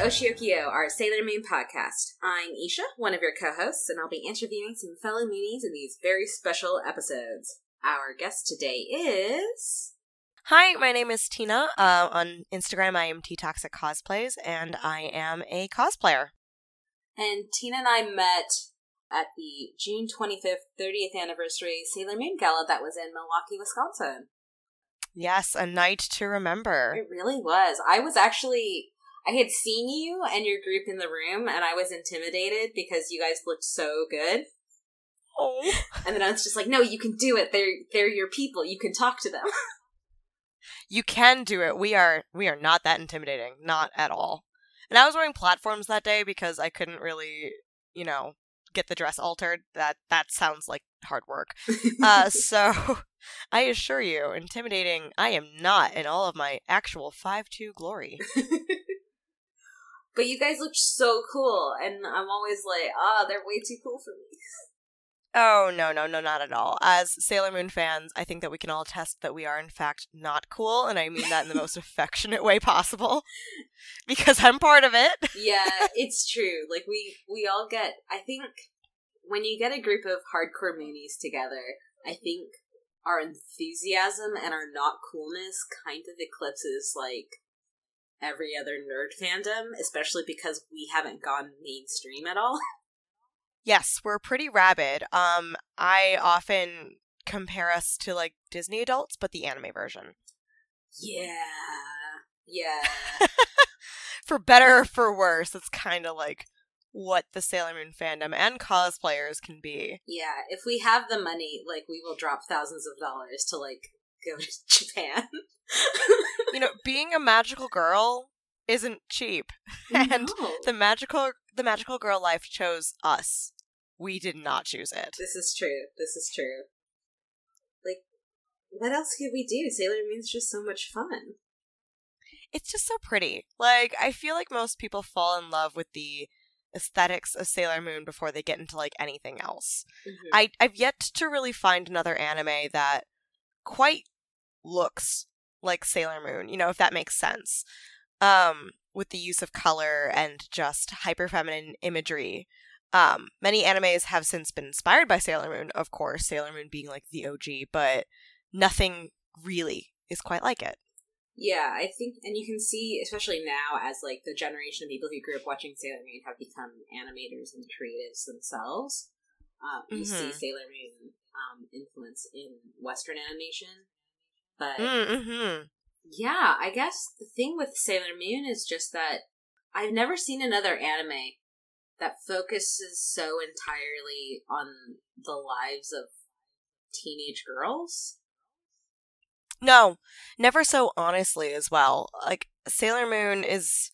Oshiokio, our Sailor Moon podcast. I'm Isha, one of your co-hosts, and I'll be interviewing some fellow Moonies in these very special episodes. Our guest today is Hi, my name is Tina. Uh, on Instagram, I am T Toxic Cosplays, and I am a cosplayer. And Tina and I met at the June 25th, 30th anniversary Sailor Moon Gala that was in Milwaukee, Wisconsin. Yes, a night to remember. It really was. I was actually I had seen you and your group in the room and I was intimidated because you guys looked so good. Oh. And then I was just like, "No, you can do it. They're they're your people. You can talk to them." You can do it. We are we are not that intimidating, not at all. And I was wearing platforms that day because I couldn't really, you know, get the dress altered. That that sounds like hard work. Uh, so I assure you, intimidating I am not in all of my actual five two glory. But you guys looked so cool and I'm always like, "Ah, they're way too cool for me." Oh, no, no, no, not at all. As Sailor Moon fans, I think that we can all attest that we are, in fact, not cool, and I mean that in the most affectionate way possible. Because I'm part of it. yeah, it's true. Like, we, we all get, I think, when you get a group of hardcore Moonies together, I think our enthusiasm and our not coolness kind of eclipses, like, every other nerd fandom, especially because we haven't gone mainstream at all. Yes, we're pretty rabid. Um, I often compare us to like Disney adults, but the anime version. Yeah. Yeah. for better or for worse, it's kind of like what the Sailor Moon fandom and cosplayers can be. Yeah, if we have the money, like we will drop thousands of dollars to like go to Japan. You know, being a magical girl isn't cheap. and No. the magical the magical girl life chose us. We did not choose it. This is true. This is true. Like, what else could we do? Sailor Moon's just so much fun. It's just so pretty. Like I feel like most people fall in love with the aesthetics of Sailor Moon before they get into like anything else. Mm-hmm. I I've yet to really find another anime that quite looks like Sailor Moon, you know, if that makes sense. Um with the use of color and just hyper feminine imagery. Um many animes have since been inspired by Sailor Moon, of course, Sailor Moon being like the OG, but nothing really is quite like it. Yeah, I think, and you can see, especially now, as like the generation of people who grew up watching Sailor Moon have become animators and creatives themselves. Um, you see Mhm. Sailor Moon um, influence in Western animation, but Mm-hmm. yeah, I guess the thing with Sailor Moon is just that I've never seen another anime that focuses so entirely on the lives of teenage girls. No, never so honestly as well. Like Sailor Moon is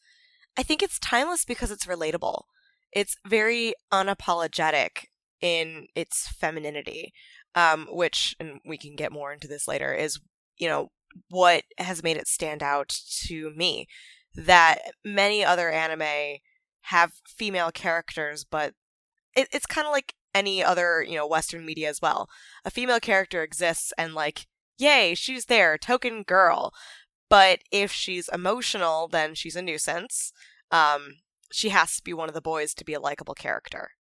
I think it's timeless because it's relatable. It's very unapologetic in its femininity. Um which and we can get more into this later is, you know, what has made it stand out to me that many other anime have female characters but it, it's kind of like any other, you know, western media as well. A female character exists and like yay, she's there, token girl. But if she's emotional, then she's a nuisance. Um, she has to be one of the boys to be a likable character.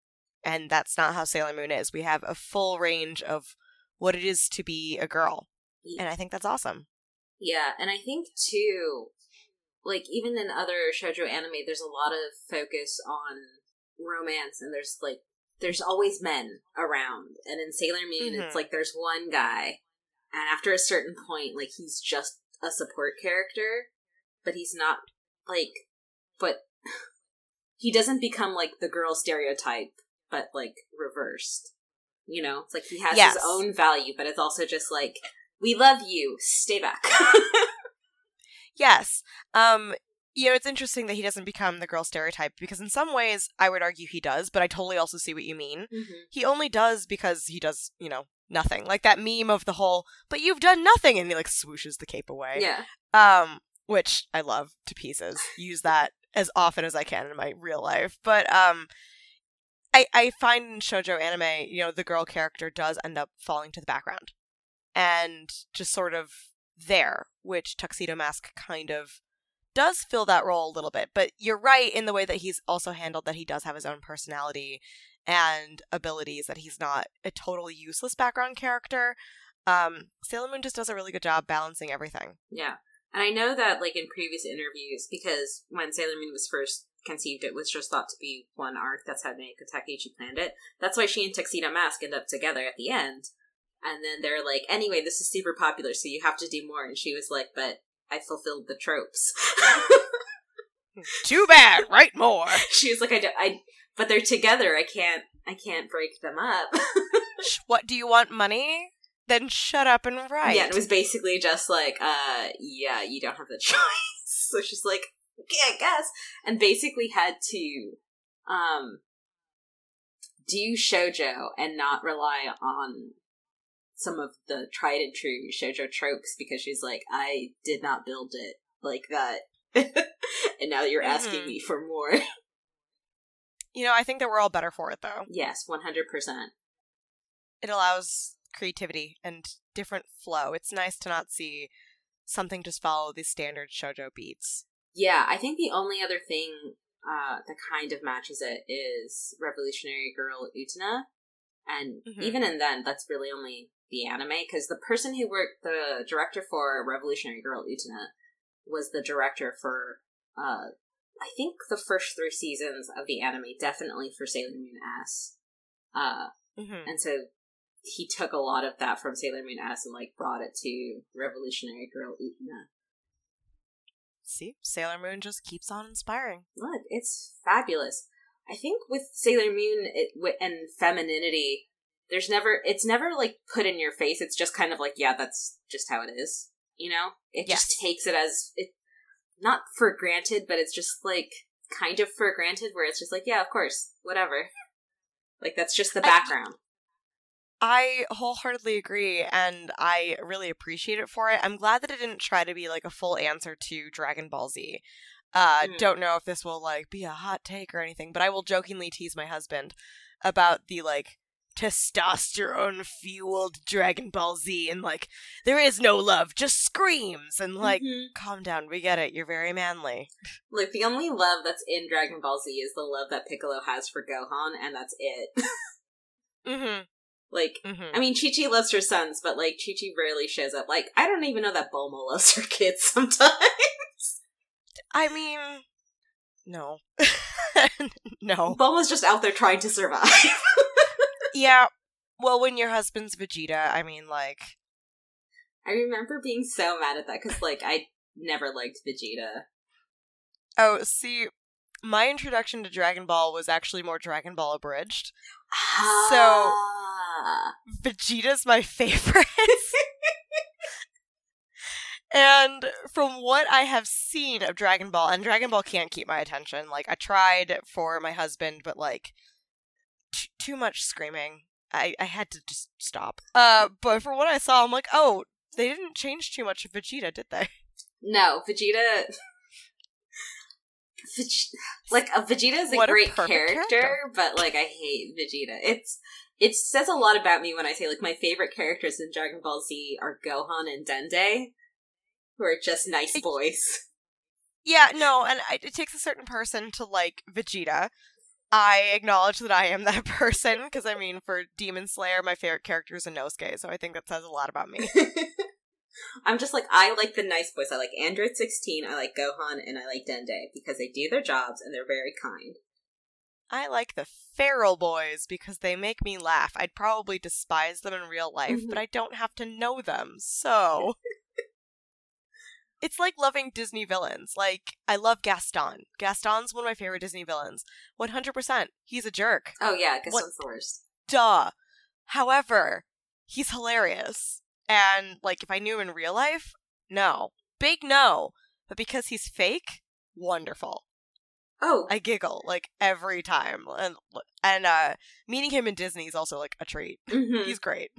And that's not how Sailor Moon is. We have a full range of what it is to be a girl. And I think that's awesome. Yeah, and I think too, like even in other shoujo anime, there's a lot of focus on romance, and there's like there's always men around, and in Sailor Moon, Mhm. it's like there's one guy, and after a certain point, like he's just a support character, but he's not like, but he doesn't become like the girl stereotype, but like reversed. You know, it's like he has Yes. his own value, but it's also just like we love you, stay back. Yes. Um, you know, it's interesting that he doesn't become the girl stereotype because in some ways I would argue he does, but I totally also see what you mean. He only does because he does, you know, nothing. Like that meme of the whole, but you've done nothing and he like swooshes the cape away. Yeah. um which i love to pieces use that as often as i can in my real life but um i i find in shojo anime you know the girl character does end up falling to the background and just sort of there which tuxedo mask kind of does fill that role a little bit. But you're right in the way that he's also handled that he does have his own personality and abilities, that he's not a totally useless background character. Um, Sailor Moon just does a really good job balancing everything. Yeah. And I know that, like, in previous interviews, because when Sailor Moon was first conceived, it was just thought to be one arc. That's how Naoko Takeuchi planned it. That's why she and Tuxedo Mask end up together at the end. And then they're like, anyway, this is super popular, so you have to do more. And she was like, but I fulfilled the tropes. Too bad. Write more. she was like, I, do, I, but they're together. I can't, I can't break them up. what do you want? Money? Then shut up and write. Yeah, it was basically just like, uh, yeah, you don't have the choice. so she's like, okay, I guess, and basically had to, um, do shojo and not rely on some of the tried and true shojo tropes because she's like, I did not build it like that. and now you're asking mm-hmm. me for more. You know, I think that we're all better for it though. Yes, 100%. It allows creativity and different flow. It's nice to not see something just follow the standard shojo beats. Yeah, I think the only other thing uh, that kind of matches it is Revolutionary Girl Utena. And mm-hmm. even in then, that's really only the anime because the person who worked the director for Revolutionary Girl Utena was the director for uh I think the first three seasons of the anime, definitely for Sailor Moon S. Uh mm-hmm. and so he took a lot of that from Sailor Moon S and like brought it to Revolutionary Girl Utena. See, Sailor Moon just keeps on inspiring. Look, it's fabulous. I think with Sailor Moon it, and femininity, there's never it's never like put in your face it's just kind of like yeah that's just how it is you know it yes. just takes it as it not for granted but it's just like kind of for granted where it's just like yeah of course whatever like that's just the background I, wholeheartedly agree and I really appreciate it for it. I'm glad that it didn't try to be like a full answer to Dragon Ball Z. Uh, mm. Don't know if this will like be a hot take or anything, but I will jokingly tease my husband about the like testosterone fueled Dragon Ball Z and like there is no love, just screams and like mm-hmm. calm down, we get it, you're very manly. Like the only love that's in Dragon Ball Z is the love that Piccolo has for Gohan and that's it. mm-hmm. Like mm-hmm. I mean Chi Chi loves her sons, but like Chi Chi rarely shows up. Like I don't even know that Bulma loves her kids sometimes. I mean no. no. Bulma's just out there trying to survive. Yeah. Well, when your husband's Vegeta, I mean, like. I remember being so mad at that because, like, I never liked Vegeta. Oh, see, my introduction to Dragon Ball was actually more Dragon Ball abridged. Ah. So, Vegeta's my favorite. and from what I have seen of Dragon Ball, and Dragon Ball can't keep my attention. Like, I tried for my husband, but, like, t- too much screaming. I, I had to just stop. Uh, but from what I saw, I'm like, oh, they didn't change too much of Vegeta, did they? No, Vegeta. like a Vegeta is a what great a character, character, but like I hate Vegeta. It's it says a lot about me when I say like my favorite characters in Dragon Ball Z are Gohan and Dende, who are just nice boys. Yeah, no, and it takes a certain person to like Vegeta. I acknowledge that I am that person because I mean, for Demon Slayer, my favorite character is Inosuke, so I think that says a lot about me. I'm just like I like the nice boys. I like Android 16, I like Gohan, and I like Dende because they do their jobs and they're very kind. I like the feral boys because they make me laugh. I'd probably despise them in real life, mm-hmm. but I don't have to know them, so it's like loving Disney villains. Like I love Gaston. Gaston's one of my favorite Disney villains. One hundred percent. He's a jerk. Oh yeah, Gaston's what? the worst. Duh. However, he's hilarious. And like if I knew him in real life, no. Big no. But because he's fake, wonderful. Oh. I giggle like every time. And and uh meeting him in Disney is also like a treat. Mm-hmm. He's great.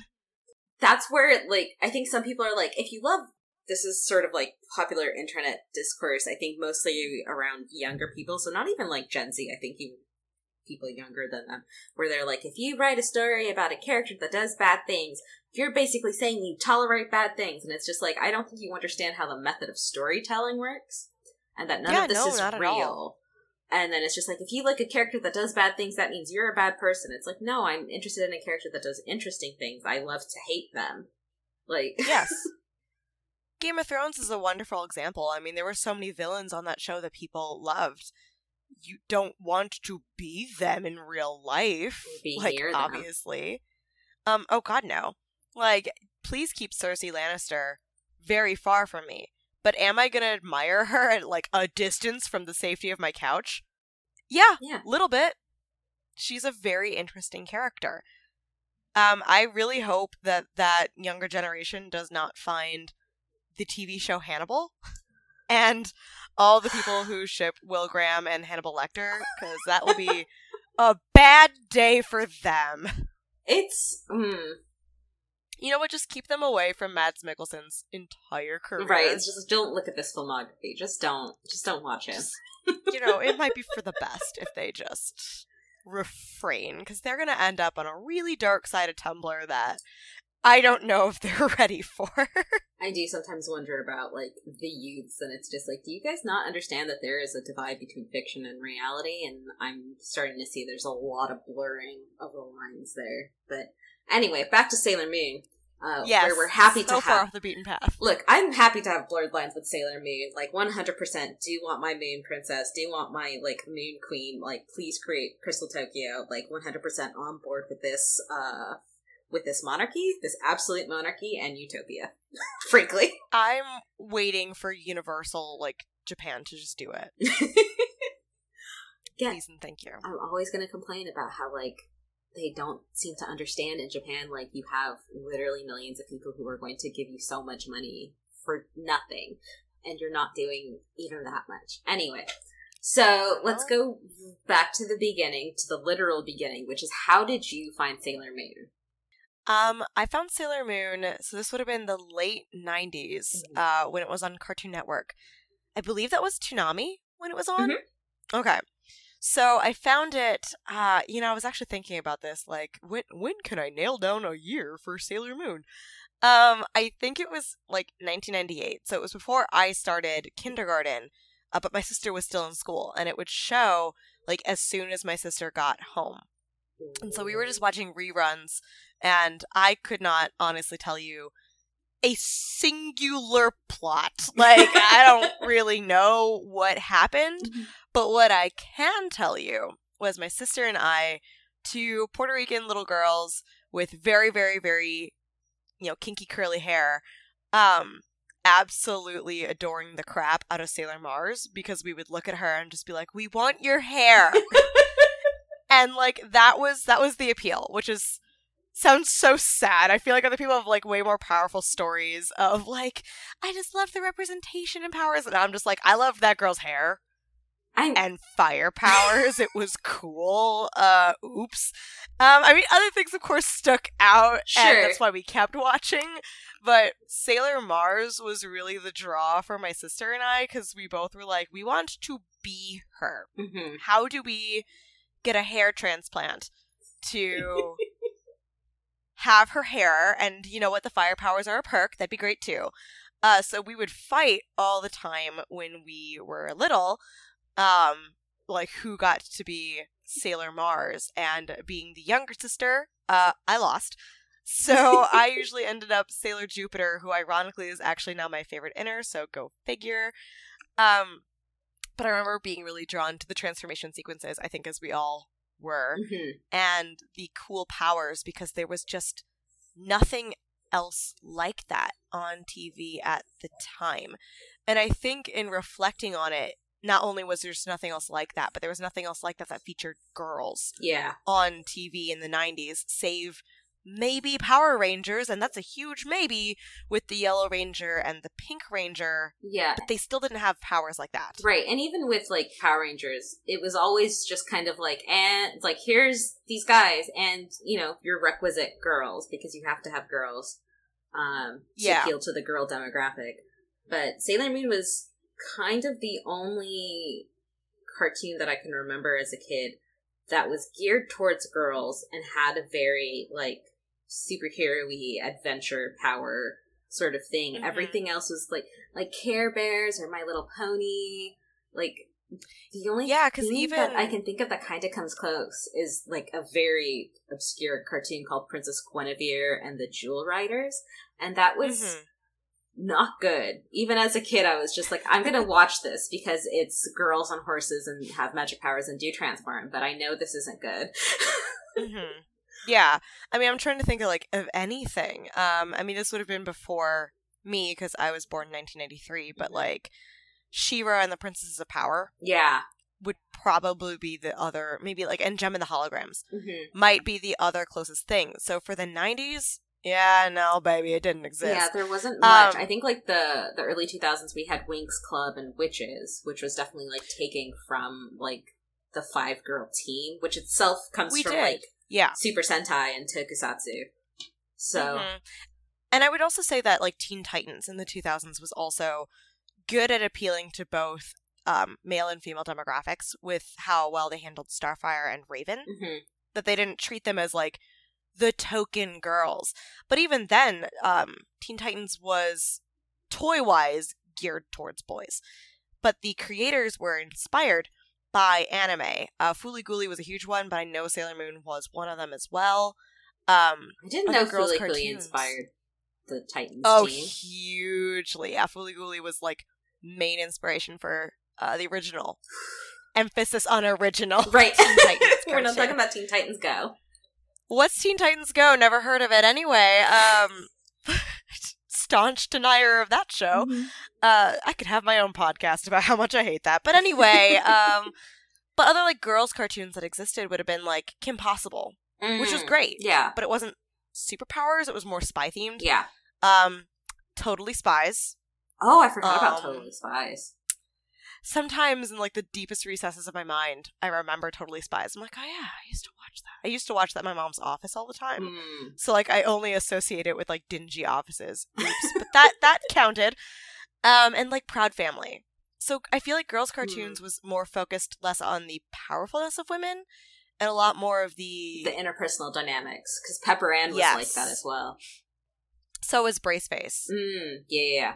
That's where like I think some people are like if you love this is sort of like popular internet discourse, I think mostly around younger people. So not even like Gen Z, I think even people younger than them, where they're like, if you write a story about a character that does bad things, you're basically saying you tolerate bad things. And it's just like, I don't think you understand how the method of storytelling works. and that none Yeah, of this no, is real. And then it's just like if you like a character that does bad things, that means you're a bad person. It's like no, I'm interested in a character that does interesting things. I love to hate them. Like Yes. Game of Thrones is a wonderful example. I mean, there were so many villains on that show that people loved. You don't want to be them in real life. Be like, obviously. Um, oh god, no. Like, please keep Cersei Lannister very far from me. But am I gonna admire her at like a distance from the safety of my couch? Yeah, yeah. little bit. She's a very interesting character. Um, I really hope that that younger generation does not find the TV show Hannibal and all the people who ship Will Graham and Hannibal Lecter because that will be a bad day for them. It's mm, You know what? Just keep them away from Mads Mikkelsen's entire career. right. It's just don't look at this filmography. Just don't. Just don't watch it. you know, it might be for the best if they just refrain because they're going to end up on a really dark side of Tumblr that I don't know if they're ready for. I do sometimes wonder about like the youths, and it's just like, do you guys not understand that there is a divide between fiction and reality? And I'm starting to see there's a lot of blurring of the lines there. But anyway, back to Sailor Moon. Uh, yes, where we're happy so to far have. off the beaten path. Look, I'm happy to have blurred lines with Sailor Moon. Like 100% do you want my Moon Princess, do you want my like Moon Queen. Like please create Crystal Tokyo. Like 100% on board with this uh with this monarchy, this absolute monarchy and utopia. Frankly. I'm waiting for Universal, like Japan, to just do it. Yeah. Please and thank you. I'm always going to complain about how like they don't seem to understand in Japan like you have literally millions of people who are going to give you so much money for nothing and you're not doing even that much. Anyway, so let's go back to the beginning, to the literal beginning, which is how did you find Sailor Moon? Um, I found Sailor Moon, so this would have been the late 90s Mhm. uh, when it was on Cartoon Network. I believe that was Toonami when it was on. Mhm. Okay. So I found it, uh, you know, I was actually thinking about this, like, when when can I nail down a year for Sailor Moon? Um, I think it was like 1998. So it was before I started kindergarten, uh, but my sister was still in school, and it would show like as soon as my sister got home. And so we were just watching reruns, and I could not honestly tell you a singular plot. Like, I don't really know what happened, Mhm. but what I can tell you was my sister and I, two Puerto Rican little girls with very, very, very, you know, kinky curly hair, um, absolutely adoring the crap out of Sailor Mars because we would look at her and just be like, "We want your hair." and like that was that was the appeal which is sounds so sad. I feel like other people have like way more powerful stories of like i just love the representation and powers and i'm just like i loved that girl's hair I'm and fire powers. It was cool. Uh oops. Um i mean other things of course stuck out Sure. and that's why we kept watching but sailor mars was really the draw for my sister and i because we both were like we want to be her. Mhm. how do we get a hair transplant to have her hair and you know what the fire powers are a perk that'd be great too. Uh so we would fight all the time when we were little um like who got to be sailor mars and being the younger sister uh i lost. So i usually ended up sailor jupiter who ironically is actually now my favorite inner so go figure. Um but I remember being really drawn to the transformation sequences, I think, as we all were, Mhm. and the cool powers because there was just nothing else like that on TV at the time. And I think in reflecting on it, not only was there just nothing else like that, but there was nothing else like that that featured girls Yeah. on TV in the 90s, save maybe Power Rangers, and that's a huge maybe with the Yellow Ranger and the Pink Ranger, Yeah. but they still didn't have powers like that. Right, and even with like Power Rangers, it was always just kind of like, and like here's these guys, and you know your requisite girls because you have to have girls, um, to Yeah. appeal to the girl demographic. But Sailor Moon was kind of the only cartoon that I can remember as a kid that was geared towards girls and had a very like superhero-y adventure power sort of thing. Mhm. Everything else was like like Care Bears or My Little Pony Like the only yeah, because even- that I can think of that kind of comes close is like a very obscure cartoon called Princess Guinevere and the Jewel Riders, and that was Mhm. not good. Even as a kid, I was just like, I'm gonna watch this because it's girls on horses and have magic powers and do transform, but I know this isn't good. hmm Yeah, I mean, I'm trying to think of like of anything. Um, I mean, this would have been before me because I was born in 1993, but Mhm. like She-Ra and the Princesses of Power yeah. would probably be the other, maybe like and Jem and the Holograms Mm-hmm. might be the other closest thing. So for the 90s, yeah, no, baby, it didn't exist. Yeah, there wasn't much. Um, I think like the the early 2000s, we had Winx Club and Witches, which was definitely like taking from like the five girl team, which itself comes from did. like yeah. Super Sentai and Tokusatsu. So Mhm. And I would also say that like Teen Titans in the 2000s was also good at appealing to both um, male and female demographics with how well they handled Starfire and Raven. mhm. That they didn't treat them as like the token girls. But even then, um, Teen Titans was toy wise geared towards boys. But the creators were inspired by anime. Uh, Fooly Cooly was a huge one, but I know Sailor Moon was one of them as well. Um, I didn't know girls' Fooly cartoons. inspired the Titans Oh, team. hugely. Yeah, Fooly Cooly was like main inspiration for uh, the original. Emphasis on original. Right. Teen Titans We're not talking about Teen Titans Go. What's Teen Titans Go? Never heard of it anyway. Um, staunch denier of that show. Mm-hmm. Uh, I could have my own podcast about how much I hate that. But anyway, um, but other like girls' cartoons that existed would have been like Kim Possible, which was Mhm. great. Yeah. But it wasn't superpowers. It was more spy themed. Yeah. Um, Totally Spies. Oh, I forgot about Um, Totally Spies. Sometimes in like the deepest recesses of my mind, I remember Totally Spies. I'm like, oh yeah, I used to watch that. I used to watch that in my mom's office all the time. Mm. So like I only associate it with like dingy offices. Oops. but that that counted. Um and like Proud Family. So I feel like girls cartoons was more focused less on the powerfulness of women and a lot more of the, The interpersonal dynamics, because Pepper Ann was Yes. like that as well. so was Braceface. Mm, yeah, yeah,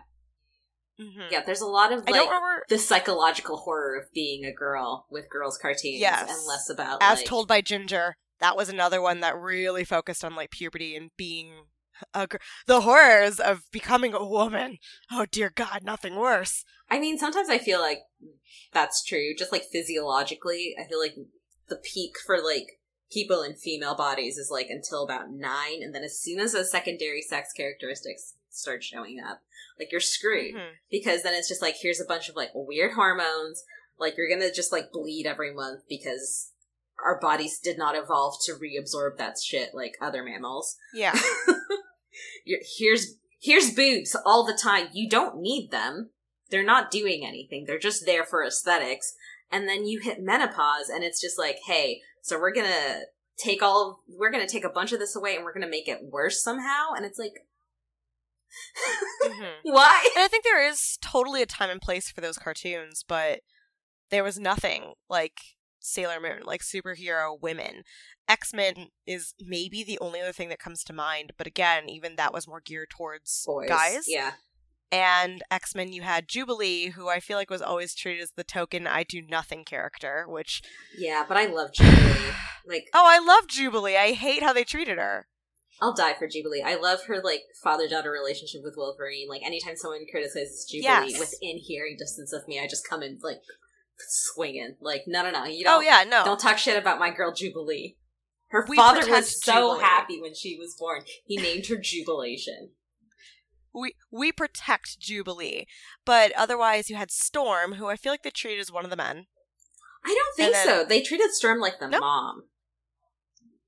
yeah. hmm Yeah, there's a lot of like the psychological horror of being a girl with girls' cartoons, Yes. and less about as like, told by Ginger. That was another one that really focused on like puberty and being a gr- the horrors of becoming a woman. Oh dear God, nothing worse. I mean, sometimes I feel like that's true. Just like physiologically, I feel like the peak for like people in female bodies is like until about nine, and then as soon as those secondary sex characteristics start showing up, like you're screwed Mhm. because then it's just like here's a bunch of like weird hormones. Like you're gonna just like bleed every month because our bodies did not evolve to reabsorb that shit like other mammals. Yeah. You're, here's here's boobs all the time. You don't need them. They're not doing anything. They're just there for aesthetics. And then you hit menopause, and it's just like, hey, so we're gonna take all, we're gonna take a bunch of this away, and we're gonna make it worse somehow. And it's like, Mhm. why? And I think there is totally a time and place for those cartoons, but there was nothing like Sailor Moon, like superhero women. X Men is maybe the only other thing that comes to mind, but again, even that was more geared towards Boys, guys. yeah, And X Men, you had Jubilee, who I feel like was always treated as the token I do nothing character, which. yeah. But I love Jubilee. Like, Oh, I love Jubilee. I hate how they treated her. I'll die for Jubilee. I love her like father daughter relationship with Wolverine. Like anytime someone criticizes Jubilee Yes. within hearing distance of me, I just come in like swinging. Like no, no, no. You oh, don't. oh, yeah, no. Don't talk shit about my girl Jubilee. Her We father was so Jubilee. happy when she was born. He named her Jubilation. we we protect Jubilee, but otherwise you had Storm, who I feel like they treated as one of the men. I don't think then- so. They treated Storm like the Nope. mom,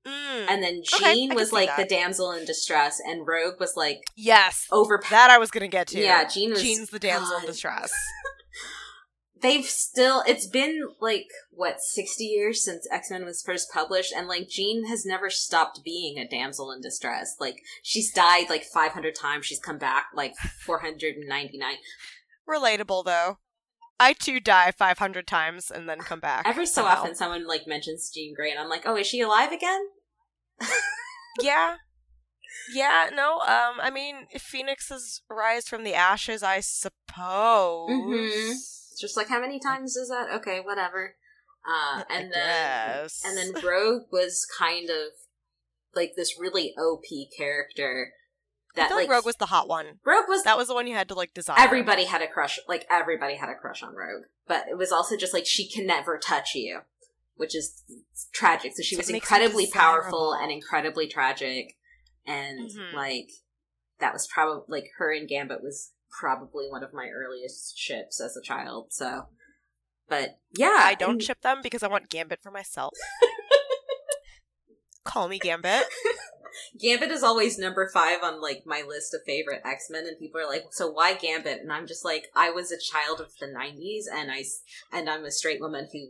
Mm. and then Jean I can was like that. the damsel in distress, and Rogue was like yes, overpowered. that I was gonna get to. Yeah, Jean was. Jean's the damsel in distress. they've still it's been like what 60 years since x-men was first published and like jean has never stopped being a damsel in distress like she's died like 500 times she's come back like 499 Relatable though. I too die five hundred times and then come back. every so somehow. often someone like mentions jean grey and i'm like oh is she alive again Yeah. Yeah, no, um, I mean, if Phoenix's rise from the ashes, I suppose. Mhm. It's just like how many times is that? Okay, whatever. Uh, and then and then Rogue was kind of like this really OP character I that feel like, like Rogue was the hot one. Rogue was That was the one you had to like design. everybody had a crush like everybody had a crush on Rogue, but it was also just like she can never touch you, which is tragic. So she So was it makes her incredibly powerful and incredibly tragic, and Mhm. like that was probably like her and Gambit was probably one of my earliest ships as a child. So, but yeah, I don't and- ship them because I want Gambit for myself. Call me Gambit. Gambit is always number five on like my list of favorite X Men, and people are like, "So why Gambit?" And I'm just like, I was a child of the '90s, and I and I'm a straight woman who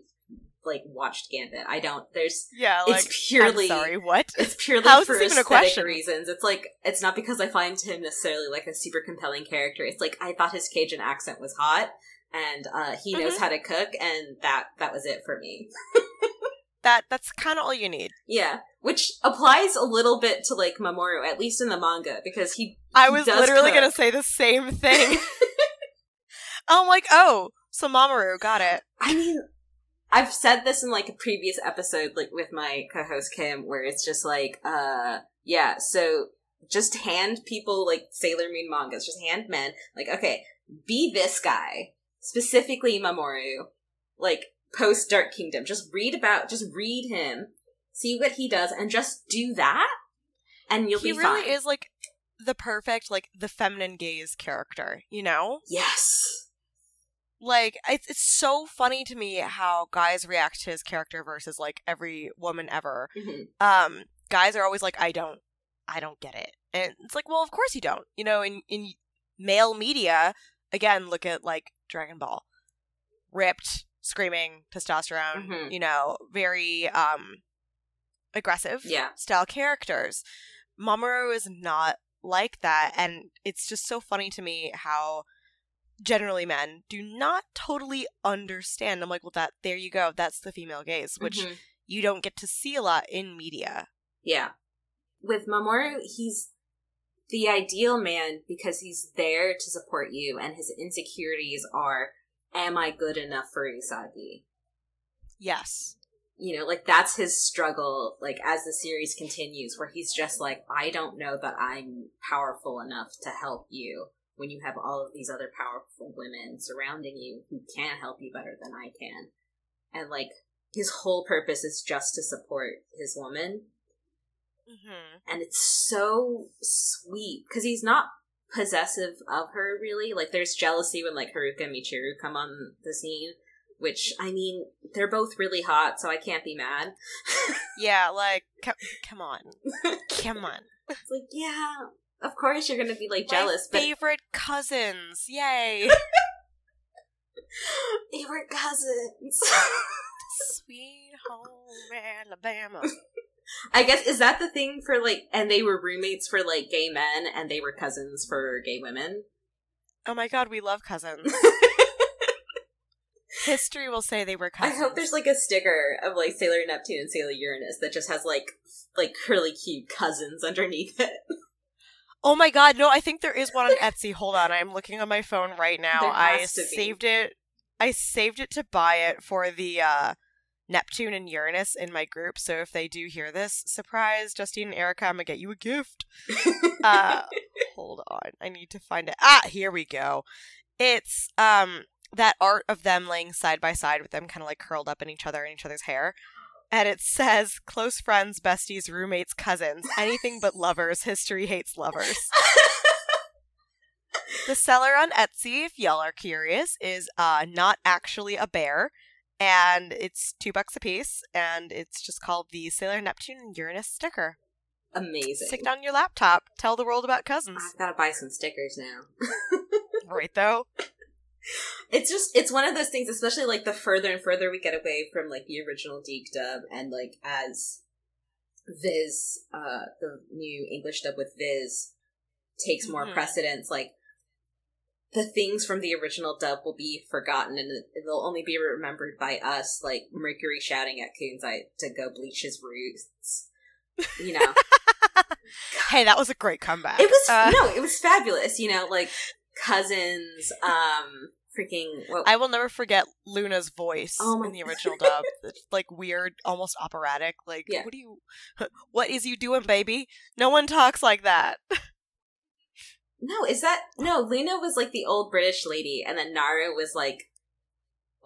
like watched Gambit. I don't. There's Yeah, like it's purely I'm sorry, what? it's purely How is for even a aesthetic question? reasons. It's like it's not because I find him necessarily like a super compelling character. It's like I thought his Cajun accent was hot, and uh, he knows Mhm. how to cook, and that that was it for me. That that's kind of all you need. Yeah, which applies a little bit to like Mamoru, at least in the manga, because he I He was literally cook. gonna say the same thing. I'm like, oh, so Mamoru got it. I mean, I've said this in like a previous episode, like with my co-host Kim, where it's just like, uh, yeah, so just hand people like Sailor Moon mangas, just hand men, like, okay, be this guy, specifically Mamoru, like post Dark Kingdom. Just read about, just read him, see what he does, and just do that, and you'll be. he be really fine. is like the perfect like the feminine gaze character. You know, Yes. Like it's it's so funny to me how guys react to his character versus like every woman ever. Mhm. um guys are always like i don't i don't get it and it's like well of course you don't you know in in male media again look at like dragon ball ripped screaming testosterone Mhm. you know very um aggressive Yeah. style characters mamoru is not like that and it's just so funny to me how generally men do not totally understand i'm like well that there you go that's the female gaze which Mhm. you don't get to see a lot in media Yeah. With Mamoru, he's the ideal man because he's there to support you, and his insecurities are, am I good enough for Usagi? Yes. You know, like that's his struggle, like as the series continues, where he's just like, I don't know that I'm powerful enough to help you when you have all of these other powerful women surrounding you who can help you better than I can. And like, his whole purpose is just to support his woman Mm-hmm. and it's so sweet because he's not possessive of her really like there's jealousy when like haruka and michiru come on the scene which i mean they're both really hot so i can't be mad Yeah, like, co- come on. Come on. it's like yeah of course you're gonna be like My jealous but favorite cousins. Yay. favorite cousins Sweet home Alabama. i guess is that the thing for like and they were roommates for like gay men and they were cousins for gay women Oh my god, we love cousins. History will say they were cousins. I hope there's like a sticker of like Sailor Neptune and Sailor Uranus that just has like like curly cute cousins underneath it. Oh my god, no, I think there is one on Etsy. Hold on, I'm looking on my phone right now. I saved it. I saved it to buy it for the uh Neptune and Uranus in my group. So if they do hear this, surprise, Justine and Erica, I'm gonna get you a gift. Uh hold on. I need to find it. Ah, here we go. It's um that art of them laying side by side with them kind of like curled up in each other in each other's hair. And it says close friends, besties, roommates, cousins, anything but lovers. History hates lovers. The seller on Etsy, if y'all are curious, is uh not actually a bear. And it's two bucks a piece, and it's just called the Sailor Neptune and Uranus sticker. Amazing. Stick it on your laptop. Tell the world about cousins. I've got to buy some stickers now. right though. It's just it's one of those things, especially like the further and further we get away from like the original DiC dub, and like as Viz, uh, the new English dub with Viz, takes more Mhm. precedence. Like the things from the original dub will be forgotten, and it'll only be remembered by us, like Mercury shouting at Kunzite to go bleach his roots. You know, Hey, that was a great comeback. it was Uh, no, it was fabulous. You know, like cousins, um, freaking what I will never forget Luna's voice Oh in the original dub. It's like weird, almost operatic. Like, Yeah. what do you, what is you doing, baby? No one talks like that. No, is that no? Luna was like the old British lady, and then Nara was like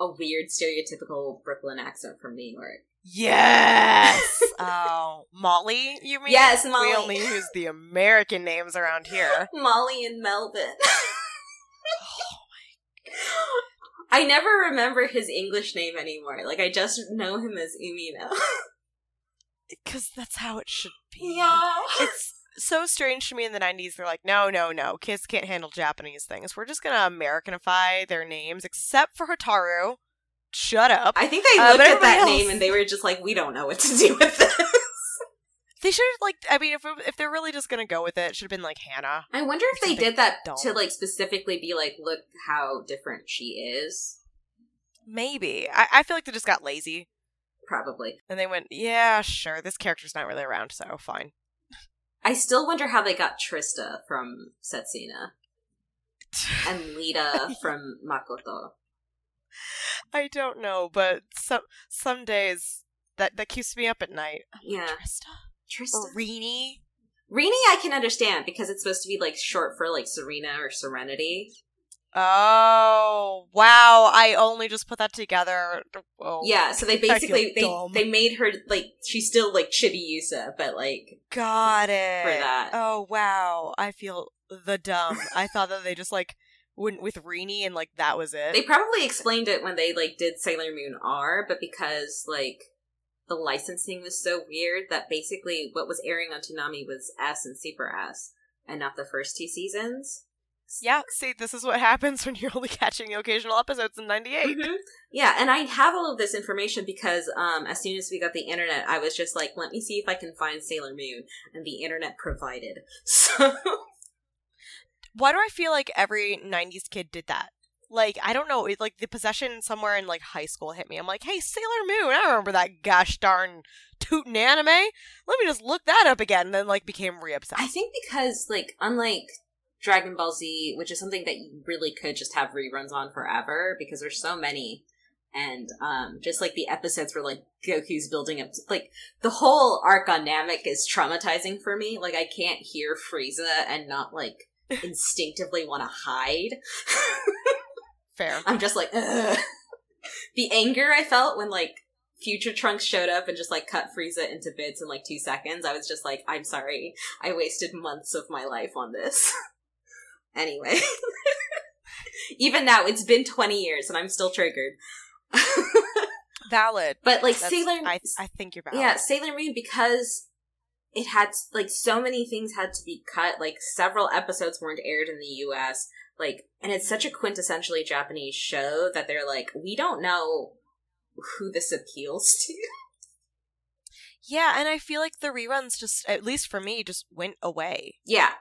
a weird stereotypical Brooklyn accent from New York. Yes. oh, Molly, you mean? Yes, Molly. We only use the American names around here. Molly and Melvin. I never remember his English name anymore. Like I just know him as Umino. Because that's how it should be. yeah. It's so strange to me in the 90s. They're like, no, no, no. Kids can't handle Japanese things. We're just going to Americanify their names, except for Hotaru. Shut up. I think they Uh, looked at that everybody name and they were just like, "We don't know what to do with this." They should have, like, I mean, if, if they're really just going to go with it, it should have been like Hannah. I wonder if they did that dumb. to like specifically be like, "Look how different she is." Maybe. I, I feel like they just got lazy. Probably. And they went, yeah, sure, this character's not really around, so fine. I still wonder how they got Trista from Setsuna and Lita from Makoto. I don't know, but some some days that that keeps me up at night. Yeah, Trista Trista. or oh, Rini. Rini, I can understand because it's supposed to be like short for like Serena or Serenity. Oh wow! I only just put that together. Oh, Yeah, so they basically they dumb. they made her like she's still like Chibiusa, but like got it For that. Oh wow! I feel the dumb. I thought that they just like went with Rini and like that was it. they probably explained it when they like did Sailor Moon R, but because like the licensing was so weird that basically what was airing on Toonami was S and Super S, and not the first two seasons. yeah. See, this is what happens when you're only catching occasional episodes in '98. Mhm. Yeah, and I have all of this information because um, as soon as we got the internet, I was just like, let me see if I can find Sailor Moon, and the internet provided. So Why do I feel like every '90s kid did that? Like I don't know. It, like the possession somewhere in like high school hit me. I'm like, hey, Sailor Moon. I remember that gosh darn tootin' anime. Let me just look that up again. And then like became re-obsessed. I think because like unlike Dragon Ball Z, which is something that you really could just have reruns on forever because there's so many. And um, just like the episodes where like Goku's building up, like the whole arc on Namek is traumatizing for me. Like I can't hear Frieza and not like instinctively want to hide. Fair. I'm just like, Ugh. the anger I felt when like Future Trunks showed up and just like cut Frieza into bits in like two seconds. I was just like, I'm sorry, I wasted months of my life on this. anyway, even now it's been 20 years and I'm still triggered. Valid. but like That's- Sailor, I I think you're valid. yeah, Sailor Moon because it had like so many things had to be cut. Like several episodes weren't aired in the U.S. Like, and it's such a quintessentially Japanese show that they're like, we don't know who this appeals to. Yeah, and I feel like the reruns just, at least for me, just went away. yeah,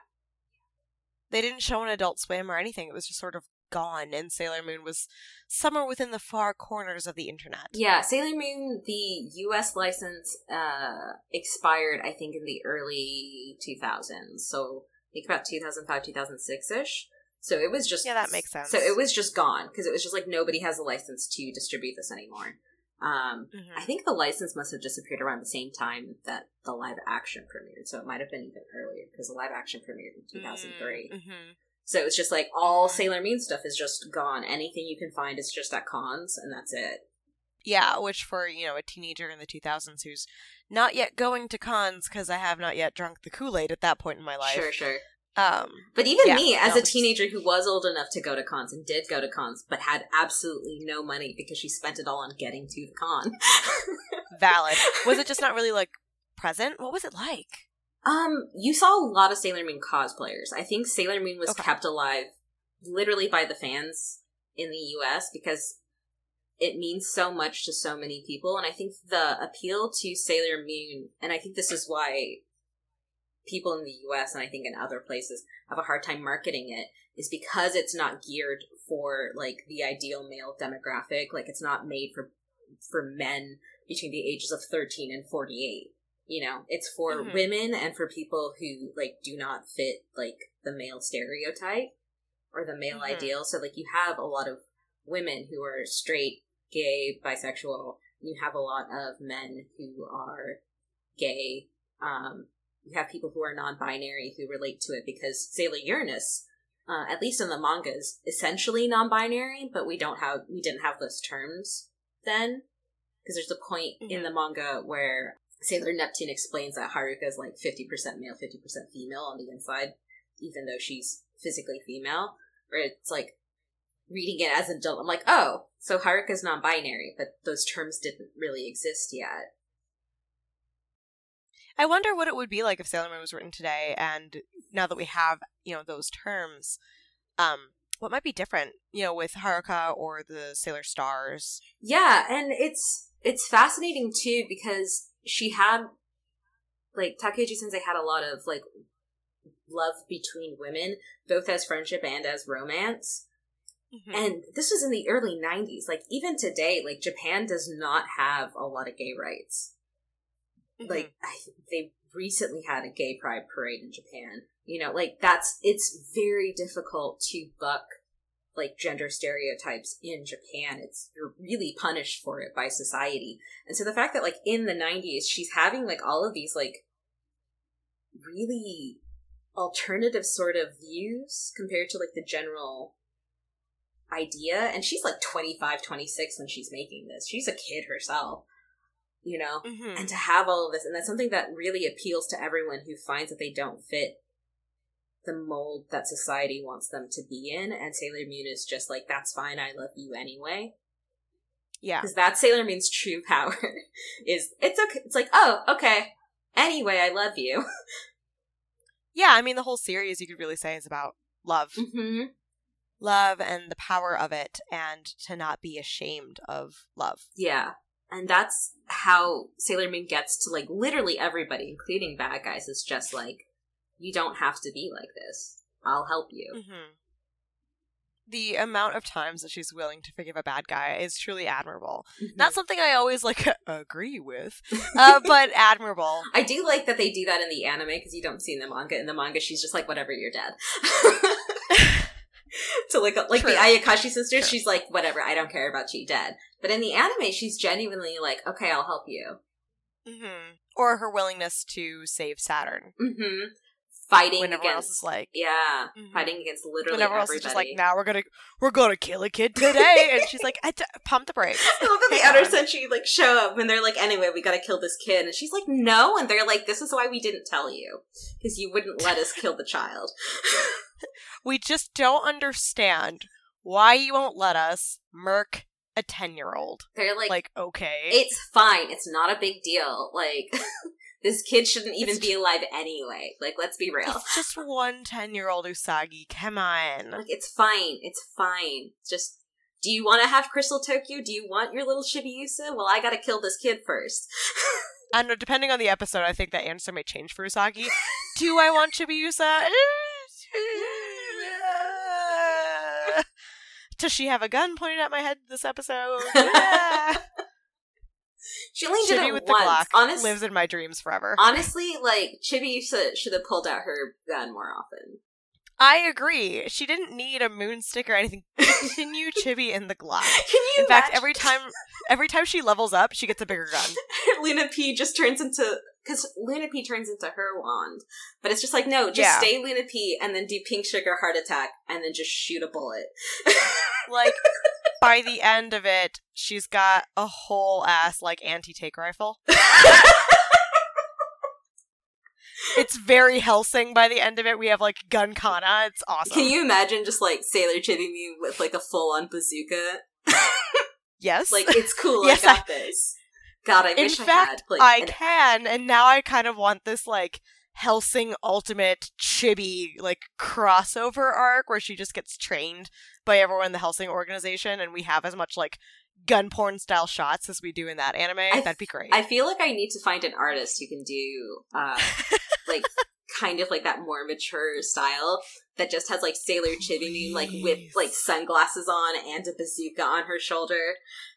They didn't show an Adult Swim or anything. It was just sort of gone, and Sailor Moon was somewhere within the far corners of the internet. yeah. Sailor Moon, the U.S. license uh expired, I think, in the early 2000s. So I think about 2005, 2006 ish. So it was just Yeah, that makes sense. So it was just gone because it was just like nobody has a license to distribute this anymore. Um, Mhm. I think the license must have disappeared around the same time that the live action premiered, so it might have been even earlier because the live action premiered in 2003. Mhm. So it's just like all Sailor Moon stuff is just gone. Anything you can find is just at cons, and that's it. Yeah, which for, you know, a teenager in the 2000s who's not yet going to cons because I have not yet drunk the Kool Aid at that point in my life. Sure, sure. Um, But even Yeah, me, as no, a teenager who was old enough to go to cons and did go to cons, but had absolutely no money because she spent it all on getting to the con. valid. Was it just not really, like, present? What was it like? Um, you saw a lot of Sailor Moon cosplayers. I think Sailor Moon was Okay. kept alive literally by the fans in the US because it means so much to so many people. And I think the appeal to Sailor Moon, and I think this is why people in the US and I think in other places have a hard time marketing it, is because it's not geared for like the ideal male demographic. Like it's not made for for men between the ages of 13 and 48 you know it's for Mhm. women and for people who like do not fit like the male stereotype or the male Mhm. ideal so like you have a lot of women who are straight, gay, bisexual. You have a lot of men who are gay. Um, you have people who are non-binary who relate to it because Sailor Uranus, uh, at least in the manga, is essentially non-binary, but we don't have we didn't have those terms then because there's a point mm-hmm. in the manga where Sailor Neptune explains that Haruka is like 50% male, 50% female on the inside, even though she's physically female. Or it's like reading it as an adult, I'm like, oh, so Haruka's non binary, but those terms didn't really exist yet. I wonder what it would be like if Sailor Moon was written today, and now that we have, you know, those terms, um, what might be different, you know, with Haruka or the Sailor Stars? Yeah, and it's it's fascinating too because she had like Takeuchi Sensei had a lot of like love between women, both as friendship and as romance. Mm-hmm. And this was in the early 90s. Like, even today, like, Japan does not have a lot of gay rights. Mm-hmm. Like, I, they recently had a gay pride parade in Japan. You know, like, that's, it's very difficult to buck, like, gender stereotypes in Japan. It's, you're really punished for it by society. And so the fact that, like, in the 90s, she's having, like, all of these, like, really alternative sort of views compared to, like, the general idea and she's like 25 26 when she's making this she's a kid herself you know mm-hmm. and to have all of this and that's something that really appeals to everyone who finds that they don't fit the mold that society wants them to be in and sailor moon is just like that's fine i love you anyway yeah because that's sailor moon's true power is it's okay it's like oh okay anyway i love you yeah i mean the whole series you could really say is about love mm-hmm love and the power of it and to not be ashamed of love. Yeah. And that's how Sailor Moon gets to like literally everybody, including bad guys, is just like, you don't have to be like this. I'll help you. Mm-hmm. The amount of times that she's willing to forgive a bad guy is truly admirable. Mm-hmm. Not something I always like agree with, uh, but admirable. I do like that they do that in the anime because you don't see in the manga. In the manga, she's just like, whatever, you're dead. to like like True. the Ayakashi sisters, True. she's like, whatever, I don't care about you dead. But in the anime, she's genuinely like, okay, I'll help you. Mm-hmm. Or her willingness to save Saturn. Mm-hmm. Fighting when against, else is like, yeah, mm-hmm. fighting against literally when everyone everybody. else is just like, now we're gonna we're gonna kill a kid today, and she's like, pump the brakes. I love that the other senshi like show up and they're like, anyway, we gotta kill this kid, and she's like, no, and they're like, this is why we didn't tell you because you wouldn't let us kill the child. we just don't understand why you won't let us murk a 10 year old. They're like, like, okay. It's fine. It's not a big deal. Like, this kid shouldn't even it's be alive anyway. Like, let's be real. It's just one 10 year old Usagi. Come on. Like, it's fine. It's fine. Just, do you want to have Crystal Tokyo? Do you want your little Chibiusa? Well, I gotta kill this kid first. and depending on the episode, I think that answer may change for Usagi. do I want Chibiusa? Eh, Does she have a gun pointed at my head this episode? She only Chibi did it with once. the Glock. Honest, lives in my dreams forever. Honestly, like Chibi should have pulled out her gun more often. I agree. She didn't need a moon stick or anything. Continue Chibi in the Glock. Can you? In imagine? fact, every time, every time she levels up, she gets a bigger gun. Luna P just turns into because Luna P turns into her wand, but it's just like no, just yeah. stay Luna P and then do Pink Sugar Heart Attack and then just shoot a bullet. like by the end of it, she's got a whole ass like anti take rifle. it's very Hellsing by the end of it. We have like gun kana. It's awesome. Can you imagine just like Sailor Chibi Moon with like a full on bazooka? yes. Like it's cool. yes, I got I- this. God, I In fact, I, like, I an- can, and now I kind of want this like Hellsing Ultimate Chibi like crossover arc where she just gets trained by everyone in the Hellsing organization, and we have as much like gun porn style shots as we do in that anime. I That'd be great. I feel like I need to find an artist who can do uh, like kind of like that more mature style that just has like Sailor Chibi like with like sunglasses on and a bazooka on her shoulder.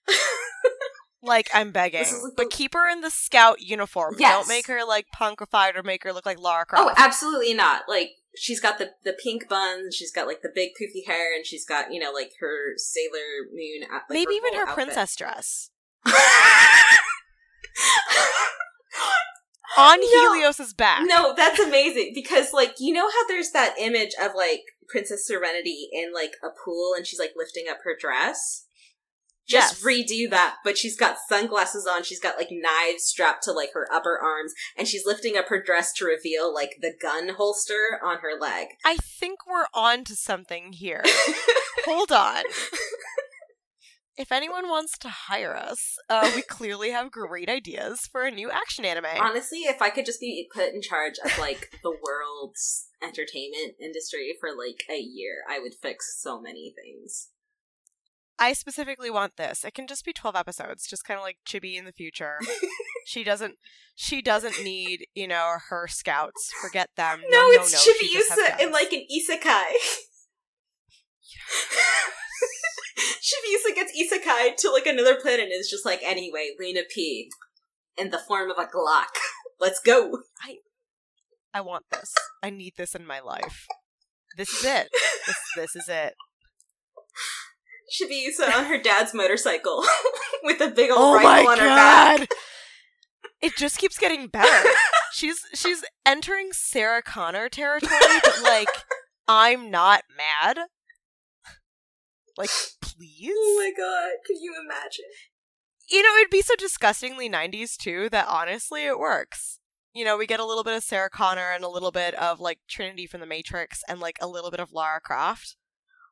Like I'm begging, but keep her in the scout uniform. Yes. Don't make her like punkified or make her look like Lara oh, Croft. Oh, absolutely not. Like she's got the the pink buns, she's got like the big poofy hair, and she's got you know like her Sailor Moon. Like, Maybe even her outfit. princess dress on No. Helios's back. No, that's amazing because like you know how there's that image of like Princess Serenity in like a pool and she's like lifting up her dress. Just Yes. redo that, but she's got sunglasses on. She's got like knives strapped to like her upper arms, and she's lifting up her dress to reveal like the gun holster on her leg. I think we're on to something here. Hold on. If anyone wants to hire us, uh, we clearly have great ideas for a new action anime. Honestly, if I could just be put in charge of like the world's entertainment industry for like a year, I would fix so many things. I specifically want this. It can just be 12 episodes, just kind of like Chibi in the future. she doesn't she doesn't need, you know, her scouts. Forget them. No, No, it's no. she just has Chibiusa in like an isekai. Chibiusa gets isekai to like another planet and is just like, anyway, Luna P. in the form of a Glock. Let's go. I want this. I need this in my life. This is it. This, this is it. Chibiusa on her dad's motorcycle with a big old Oh my rifle on her back. It just keeps getting better. she's she's entering Sarah Connor territory, but like I'm not mad. Like, please. Oh my god, can you imagine? you know, it'd be so disgustingly 90s too that honestly it works. You know, we get a little bit of Sarah Connor and a little bit of like Trinity from the Matrix and like a little bit of Lara Croft.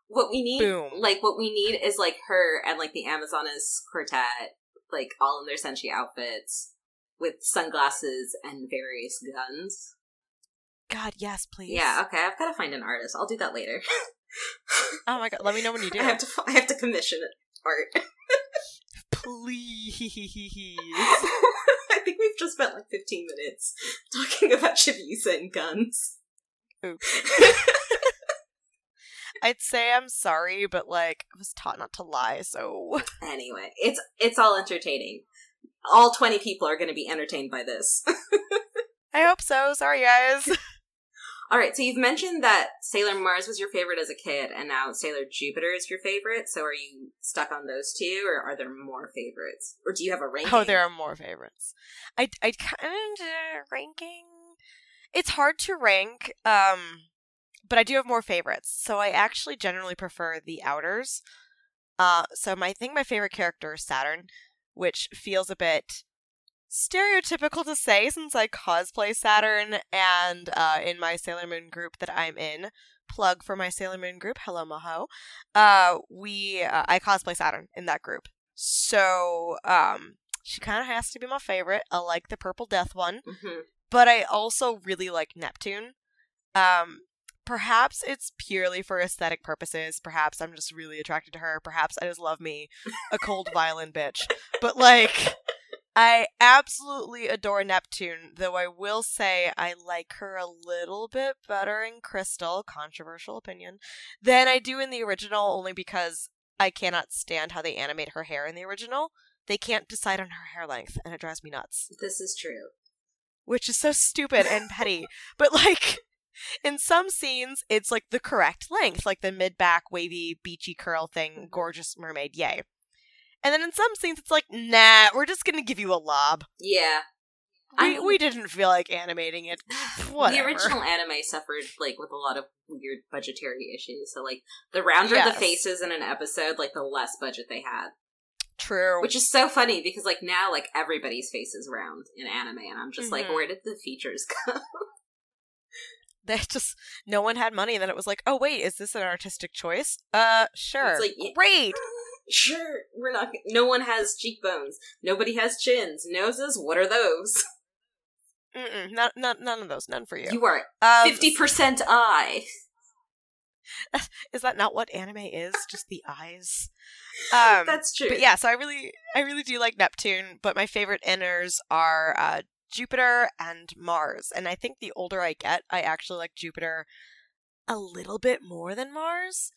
What we need, Boom. like, what we need is like her and like the Amazonas quartet, like all in their senshi outfits with sunglasses and various guns. God, yes, please. Yeah, okay, I've got to find an artist. I'll do that later. Oh my god, let me know when you do. I have to. I have to commission art. Please. I think we've just spent like 15 minutes talking about Chibiusa and guns. I'd say I'm sorry, but like I was taught not to lie, so Anyway, it's it's all entertaining. All 20 people are going to be entertained by this. I hope so. Sorry, guys. all right, so you've mentioned that Sailor Mars was your favorite as a kid, and now Sailor Jupiter is your favorite. So are you stuck on those two, or are there more favorites, or do you have a ranking? Oh, there are more favorites. I I kind of ranking. It's hard to rank, um, but I do have more favorites. So I actually generally prefer the outers. Uh, so my I think my favorite character is Saturn, which feels a bit stereotypical to say since I cosplay Saturn and uh, in my Sailor Moon group that I'm in. Plug for my Sailor Moon group. Hello, Moho. Uh, we uh, I cosplay Saturn in that group. So um, she kind of has to be my favorite. I like the Purple Death one, Mhm. but I also really like Neptune. Um, perhaps it's purely for aesthetic purposes. Perhaps I'm just really attracted to her. Perhaps I just love me a cold violin bitch. But like, I absolutely adore Neptune, though I will say I like her a little bit better in Crystal, controversial opinion, than I do in the original, only because I cannot stand how they animate her hair in the original. They can't decide on her hair length, and it drives me nuts. This is true. Which is so stupid and petty. But like in some scenes it's like the correct length, like the mid back wavy beachy curl thing, gorgeous mermaid, yay. And then in some scenes it's like, nah, we're just gonna give you a lob. Yeah. I We, mean- we didn't feel like animating it. The original anime suffered like with a lot of weird budgetary issues. So like the rounder Yes. the faces in an episode, like the less budget they had. True. Which is so funny because like now like everybody's face is round in anime and I'm just like, Mhm. where did the features go? They just no one had money and then it was like, oh wait, is this an artistic choice? Uh sure. it's like, Great. sure, we're not no one has cheekbones. Nobody has chins. Noses, what are those? Mm-mm, not, not, none of those. None for you. You are Um, fifty percent eye. Is that not what anime is? Just the eyes. Um, That's true. but yeah, so I really, I really do like Neptune. But my favorite inners are uh, Jupiter and Mars. And I think the older I get, I actually like Jupiter a little bit more than Mars.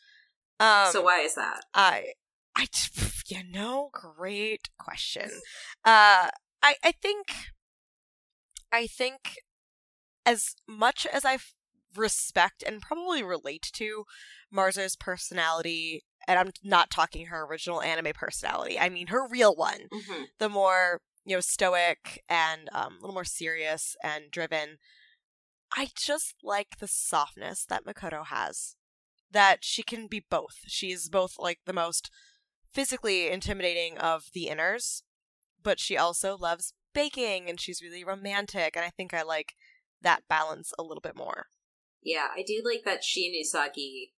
Um, so why is that? I, I, you know, great question. Uh, I, I think, I think, as much as I respect and probably relate to Marza's personality. And I'm not talking her original anime personality. I mean her real one. Mm-hmm. The more, you know, stoic and um, a little more serious and driven. I just like the softness that Makoto has. That she can be both. She's both like the most physically intimidating of the inners, but she also loves baking and she's really romantic. And I think I like that balance a little bit more. Yeah, I do like that she and Usagi.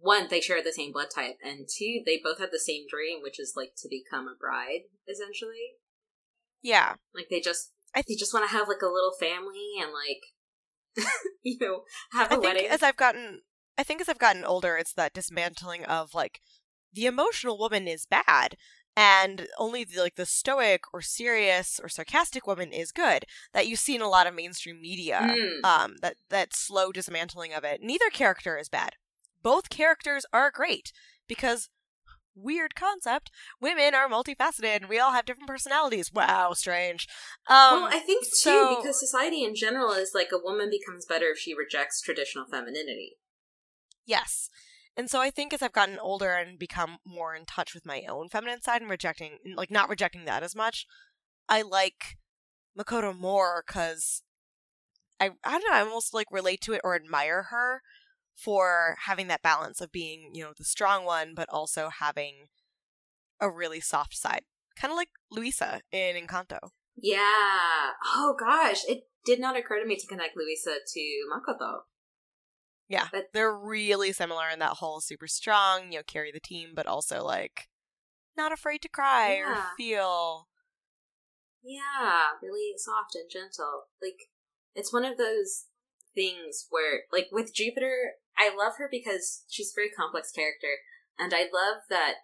One, they share the same blood type, and two, they both have the same dream, which is like to become a bride, essentially. Yeah, Like they just, I they just want to have like a little family and like, you know, have a I think wedding. as I've gotten, I think as I've gotten older, it's that dismantling of like the emotional woman is bad, and only the, like the stoic or serious or sarcastic woman is good. That you see in a lot of mainstream media. Mm. Um, that that slow dismantling of it. Neither character is bad. Both characters are great because weird concept. Women are multifaceted, and we all have different personalities. Wow, strange. Um, well, I think too because society in general is like a woman becomes better if she rejects traditional femininity. Yes. And so I think as I've gotten older and become more in touch with my own feminine side and rejecting, like not rejecting that as much, I like Makoto more because I, I don't know, I almost like relate to it or admire her for having that balance of being, you know, the strong one, but also having a really soft side. Kind of like Luisa in Encanto. Yeah. Oh gosh, it did not occur to me to connect Luisa to Makoto. Yeah. But- They're really similar in that whole super strong, you know, carry the team, but also like not afraid to cry or feel Yeah, really soft and gentle. Like it's one of those things where like with Jupiter, I love her because she's a very complex character and I love that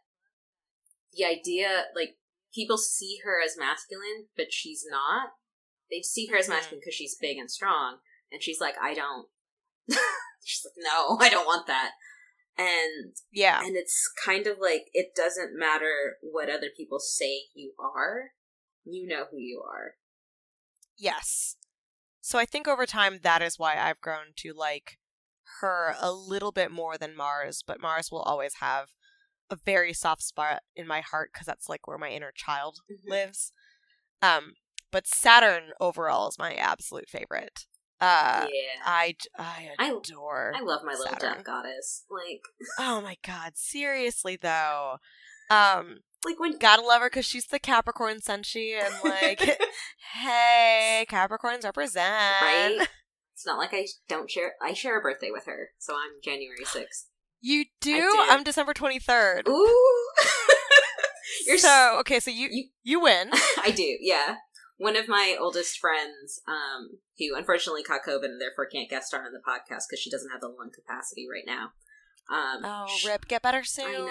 the idea like people see her as masculine but she's not. They see her as Mhm. masculine because she's big and strong and she's like I don't She's like no, I don't want that. And Yeah. and it's kind of like it doesn't matter what other people say you are. You know who you are. Yes. So I think over time that is why I've grown to like her a little bit more than Mars, but Mars will always have a very soft spot in my heart because that's like where my inner child lives. Um, but Saturn overall is my absolute favorite. Uh, yeah. I I I- adore. I love my little Saturn. death goddess. Like oh my god! Seriously though, um, like when gotta love her because she's the Capricorn senshi and like, hey, Capricorns represent. right? It's not like I don't share I share a birthday with her, so I'm January sixth. You do? do. I'm December 23rd. Ooh You're so, okay, so you, you- you win. I do, yeah. One of my oldest friends, um, who unfortunately caught COVID and therefore can't guest star on the podcast because she doesn't have the lung capacity right now. Um, Oh, Rip, get better soon.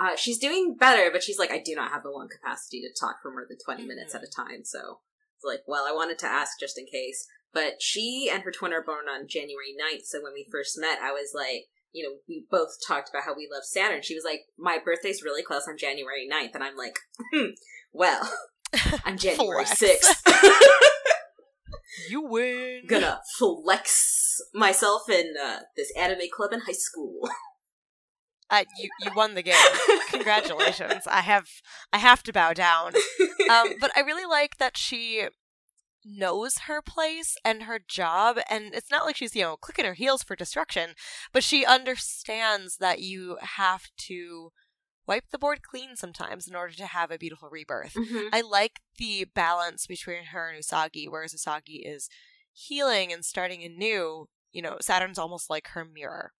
Uh, she's doing better, but she's like, I do not have the lung capacity to talk for more than 20 minutes Mm-hmm. at a time. So it's like, well, I wanted to ask just in case. But she and her twin are born on January 9th. So when we first met, I was like, you know, we both talked about how we love Saturn. She was like, my birthday's really close on January 9th. And I'm like, hmm, well, I'm January 6th. You win. Gonna flex myself in uh, this anime club in high school. Uh, you, you won the game. Congratulations. I have I have to bow down. Um, but I really like that she knows her place and her job and it's not like she's you know clicking her heels for destruction but she understands that you have to wipe the board clean sometimes in order to have a beautiful rebirth Mhm. I like the balance between her and Usagi, whereas Usagi is healing and starting anew. You know, Saturn's almost like her mirror.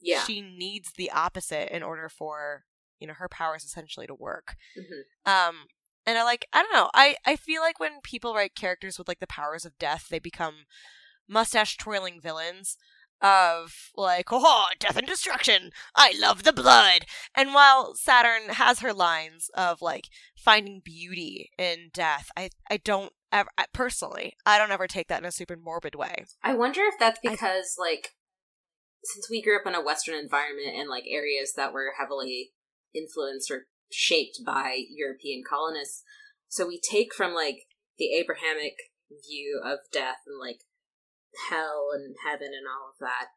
Yeah. She needs the opposite in order for, you know, her powers essentially to work. Mhm. Um and I like I don't know. I I feel like when people write characters with like the powers of death, they become mustache twirling villains of like, oh, death and destruction. I love the blood. And while Saturn has her lines of like finding beauty in death, I I don't ever I, personally I don't ever take that in a super morbid way. I wonder if that's I- because, like, since we grew up in a Western environment and like areas that were heavily influenced or shaped by European colonists, so we take from like the Abrahamic view of death and like hell and heaven and all of that.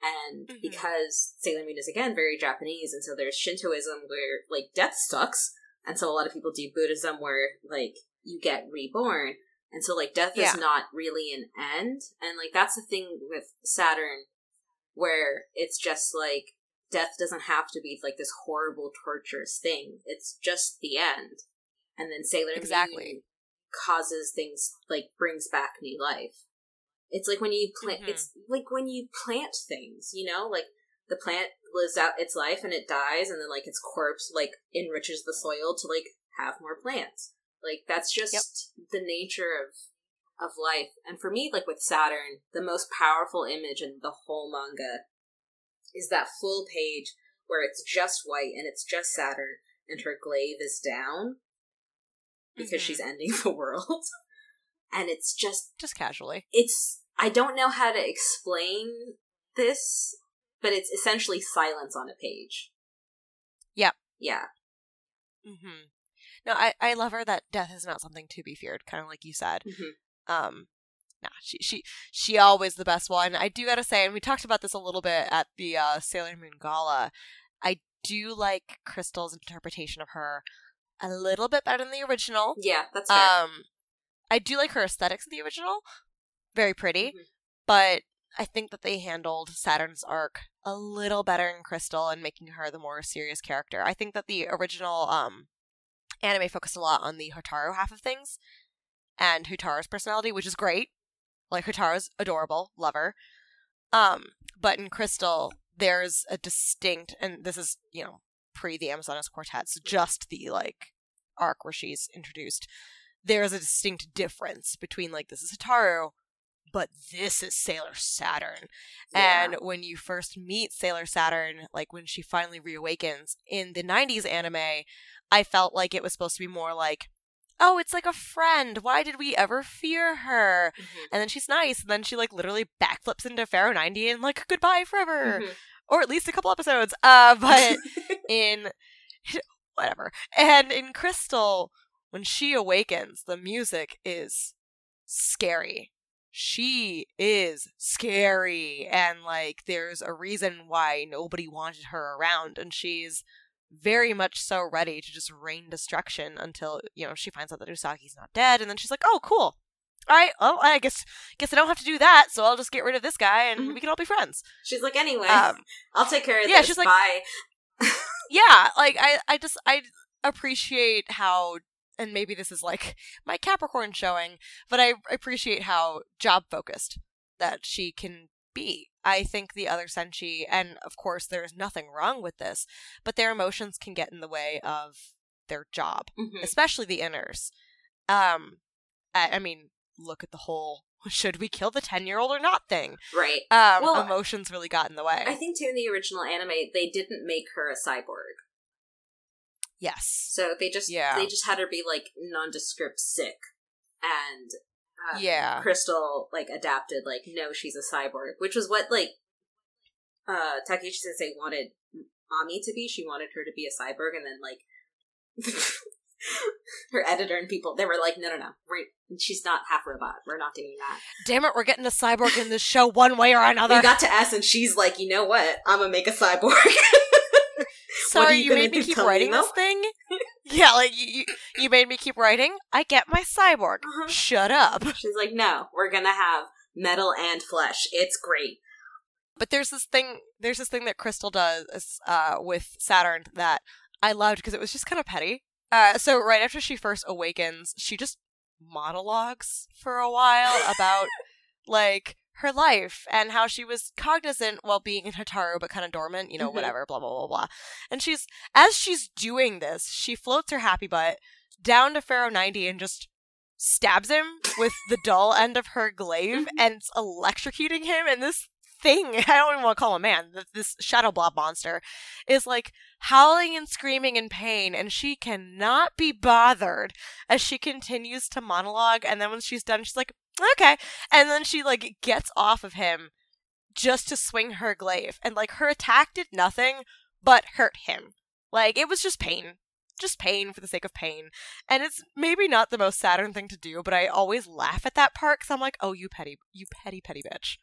And Mhm. because Sailor Moon is again very Japanese, and so there's Shintoism where like death sucks, and so a lot of people do Buddhism where like you get reborn, and so like death Yeah. is not really an end, and like that's the thing with Saturn, where it's just like death doesn't have to be like this horrible torturous thing; it's just the end, and then Sailor Exactly. Moon causes things like brings back new life. It's like when you plant. Mhm. It's like when you plant things. You know, like the plant lives out its life and it dies, and then like its corpse like enriches the soil to like have more plants. Like that's just the nature of of life. And for me, like with Saturn, the most powerful image in the whole manga is that full page where it's just white and it's just Saturn, and her glaive is down because Mhm. she's ending the world. And it's just Just casually. it's I don't know how to explain this, but it's essentially silence on a page. Yep. Yeah. hmm No, I, I love her that death is not something to be feared, kind of like you said. Mhm. Um, nah, she she she always the best one. I do gotta say, and we talked about this a little bit at the uh, Sailor Moon Gala. I do like Crystal's interpretation of her a little bit better than the original. Yeah, that's fair. Um, I do like her aesthetics in the original, very pretty, Mhm. but I think that they handled Saturn's arc a little better in Crystal and making her the more serious character. I think that the original um anime focused a lot on the Hotaru half of things and Hotaru's personality, which is great. Like Hotaru's adorable, love her. Um, but in Crystal, there's a distinct, and this is you know pre the Amazonas Quartet, so just the like arc where she's introduced. There is a distinct difference between like this is Hotaru, but this is Sailor Saturn. Yeah. And when you first meet Sailor Saturn, like when she finally reawakens in the 90s anime, I felt like it was supposed to be more like, oh, it's like a friend. Why did we ever fear her? Mhm. And then she's nice. And then she like literally backflips into Pharaoh 90 and like goodbye forever. Mhm. Or at least a couple episodes. Uh, but in whatever. And in Crystal, when she awakens, the music is scary. She is scary. And like there's a reason why nobody wanted her around. And she's very much so ready to just rain destruction until, you know, she finds out that Usagi's not dead, and then she's like, Oh, cool. Alright, well, I guess guess I don't have to do that, so I'll just get rid of this guy and Mhm. we can all be friends. she's like, anyway, Um, I'll take care of this." yeah, this. she's like- Bye. yeah like i i just i appreciate how and maybe this is like my capricorn showing but i appreciate how job focused that she can be i think the other senshi and of course there's nothing wrong with this but their emotions can get in the way of their job Mhm. especially the inners um I, I mean look at the whole should we kill the 10 year old or not thing Right. um Well, emotions really got in the way I think too in the original anime they didn't make her a cyborg, yes so they just Yeah. they just had her be like nondescript sick, and uh, yeah Crystal like adapted like no she's a cyborg, which was what like uh Takeuchi Sensei wanted Ami to be. She wanted her to be a cyborg, and then like her editor and people they were like no no no we're, she's not half robot. We're not doing that. Damn it, we're getting a cyborg in this show one way or another. We got to S, and she's like, you know what? I'm gonna make a cyborg. Sorry, you you, made me keep writing this thing? yeah, like, you, you, made me keep writing. I get my cyborg. Uh-huh. Shut up. She's like, no, we're gonna have metal and flesh. It's great. But there's this thing, there's this thing that Crystal does uh, with Saturn that I loved because it was just kind of petty. Uh, so right after she first awakens, she just monologues for a while about like her life and how she was cognizant while being in Hotaru but kind of dormant, you know, Mhm. whatever, blah blah blah blah. And she's as she's doing this, she floats her happy butt down to Pharaoh 90 and just stabs him with the dull end of her glaive Mhm. and electrocuting him and this thing i don't even want to call him a man th- this shadow blob monster is like howling and screaming in pain and she cannot be bothered as she continues to monologue and then when she's done she's like okay and then she like gets off of him just to swing her glaive and like her attack did nothing but hurt him like it was just pain just pain for the sake of pain. And it's maybe not the most Saturn thing to do, but I always laugh at that part because I'm like, oh, you petty, you petty, petty bitch.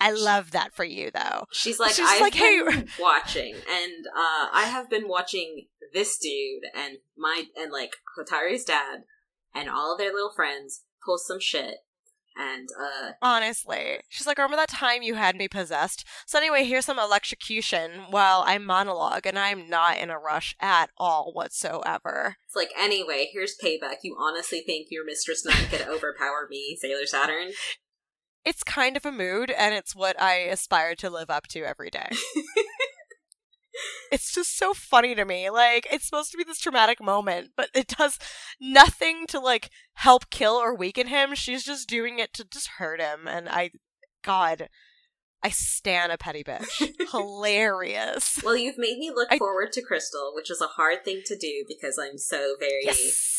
I love that for you, though. She's like, She's I've like, been "Hey." watching, and uh, I have been watching this dude and my and like Hotaru's dad and all of their little friends pull some shit, and uh, Honestly. She's like, remember that time you had me possessed? So anyway, here's some electrocution while I monologue, and I'm not in a rush at all whatsoever. it's like, anyway, here's payback. You honestly think your Mistress Nine could overpower me, Sailor Saturn? It's kind of a mood, and it's what I aspire to live up to every day. it's just so funny to me. Like, it's supposed to be this traumatic moment, but it does nothing to, like, help kill or weaken him. She's just doing it to just hurt him, and I, God, I stan a petty bitch. Hilarious. Well, you've made me look I- forward to Crystal, which is a hard thing to do because I'm so very. Yes.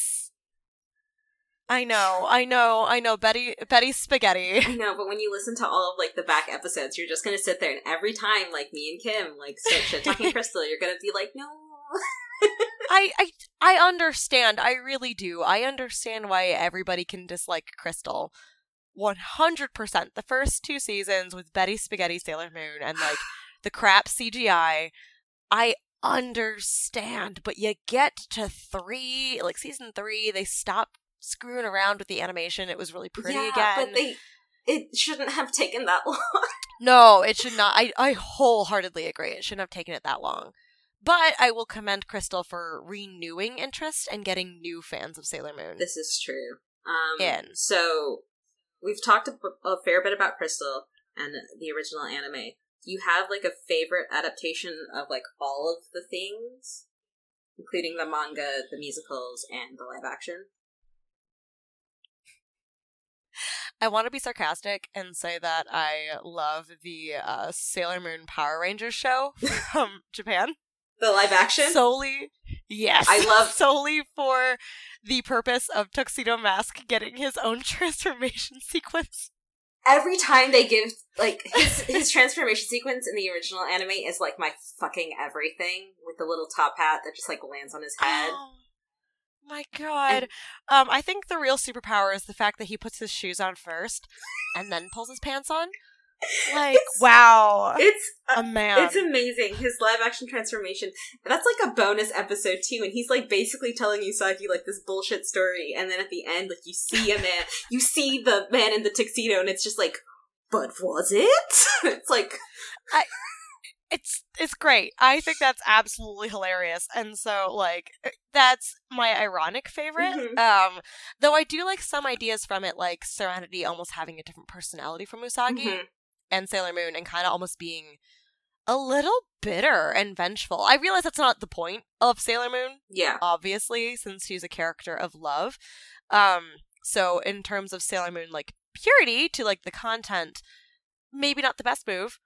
I know, I know, I know. Betty, Betty Spaghetti. I know, but when you listen to all of like the back episodes, you're just gonna sit there and every time, like me and Kim, like shit talking Crystal, you're gonna be like, no. I, I, I understand. I really do. I understand why everybody can dislike Crystal. One hundred percent. The first two seasons with Betty Spaghetti, Sailor Moon, and like the crap CGI, I understand. But you get to three, like season three, they stop screwing around with the animation. It was really pretty yeah, again. but they. It shouldn't have taken that long. No, it should not. I, I wholeheartedly agree. It shouldn't have taken it that long. But I will commend Crystal for renewing interest and getting new fans of Sailor Moon. this is true. Um, In. So we've talked a, a fair bit about Crystal and the original anime. Do you have like a favorite adaptation of like all of the things, including the manga, the musicals, and the live action? I want to be sarcastic and say that I love the uh, Sailor Moon Power Rangers show from Japan. The live action. Solely, yes. I love- solely for the purpose of Tuxedo Mask getting his own transformation sequence. every time they give like his his transformation sequence in the original anime is like my fucking everything with the little top hat that just like lands on his head. Oh my god. um, I think the real superpower is the fact that he puts his shoes on first and then pulls his pants on. Like, It's- wow. It's A man. it's amazing his live action transformation. That's like a bonus episode too, and he's like basically telling Usagi like this bullshit story, and then at the end, like you see a man, you see the man in the tuxedo, and it's just like, but was it? it's like it's it's great. I think that's absolutely hilarious. And so like that's my ironic favorite. Mhm. Um though I do like some ideas from it like Serenity almost having a different personality from Usagi mhm. and Sailor Moon and kind of almost being a little bitter and vengeful. I realize that's not the point of Sailor Moon, yeah, obviously, since she's a character of love. Um, so in terms of Sailor Moon, like purity to like the content, maybe not the best move,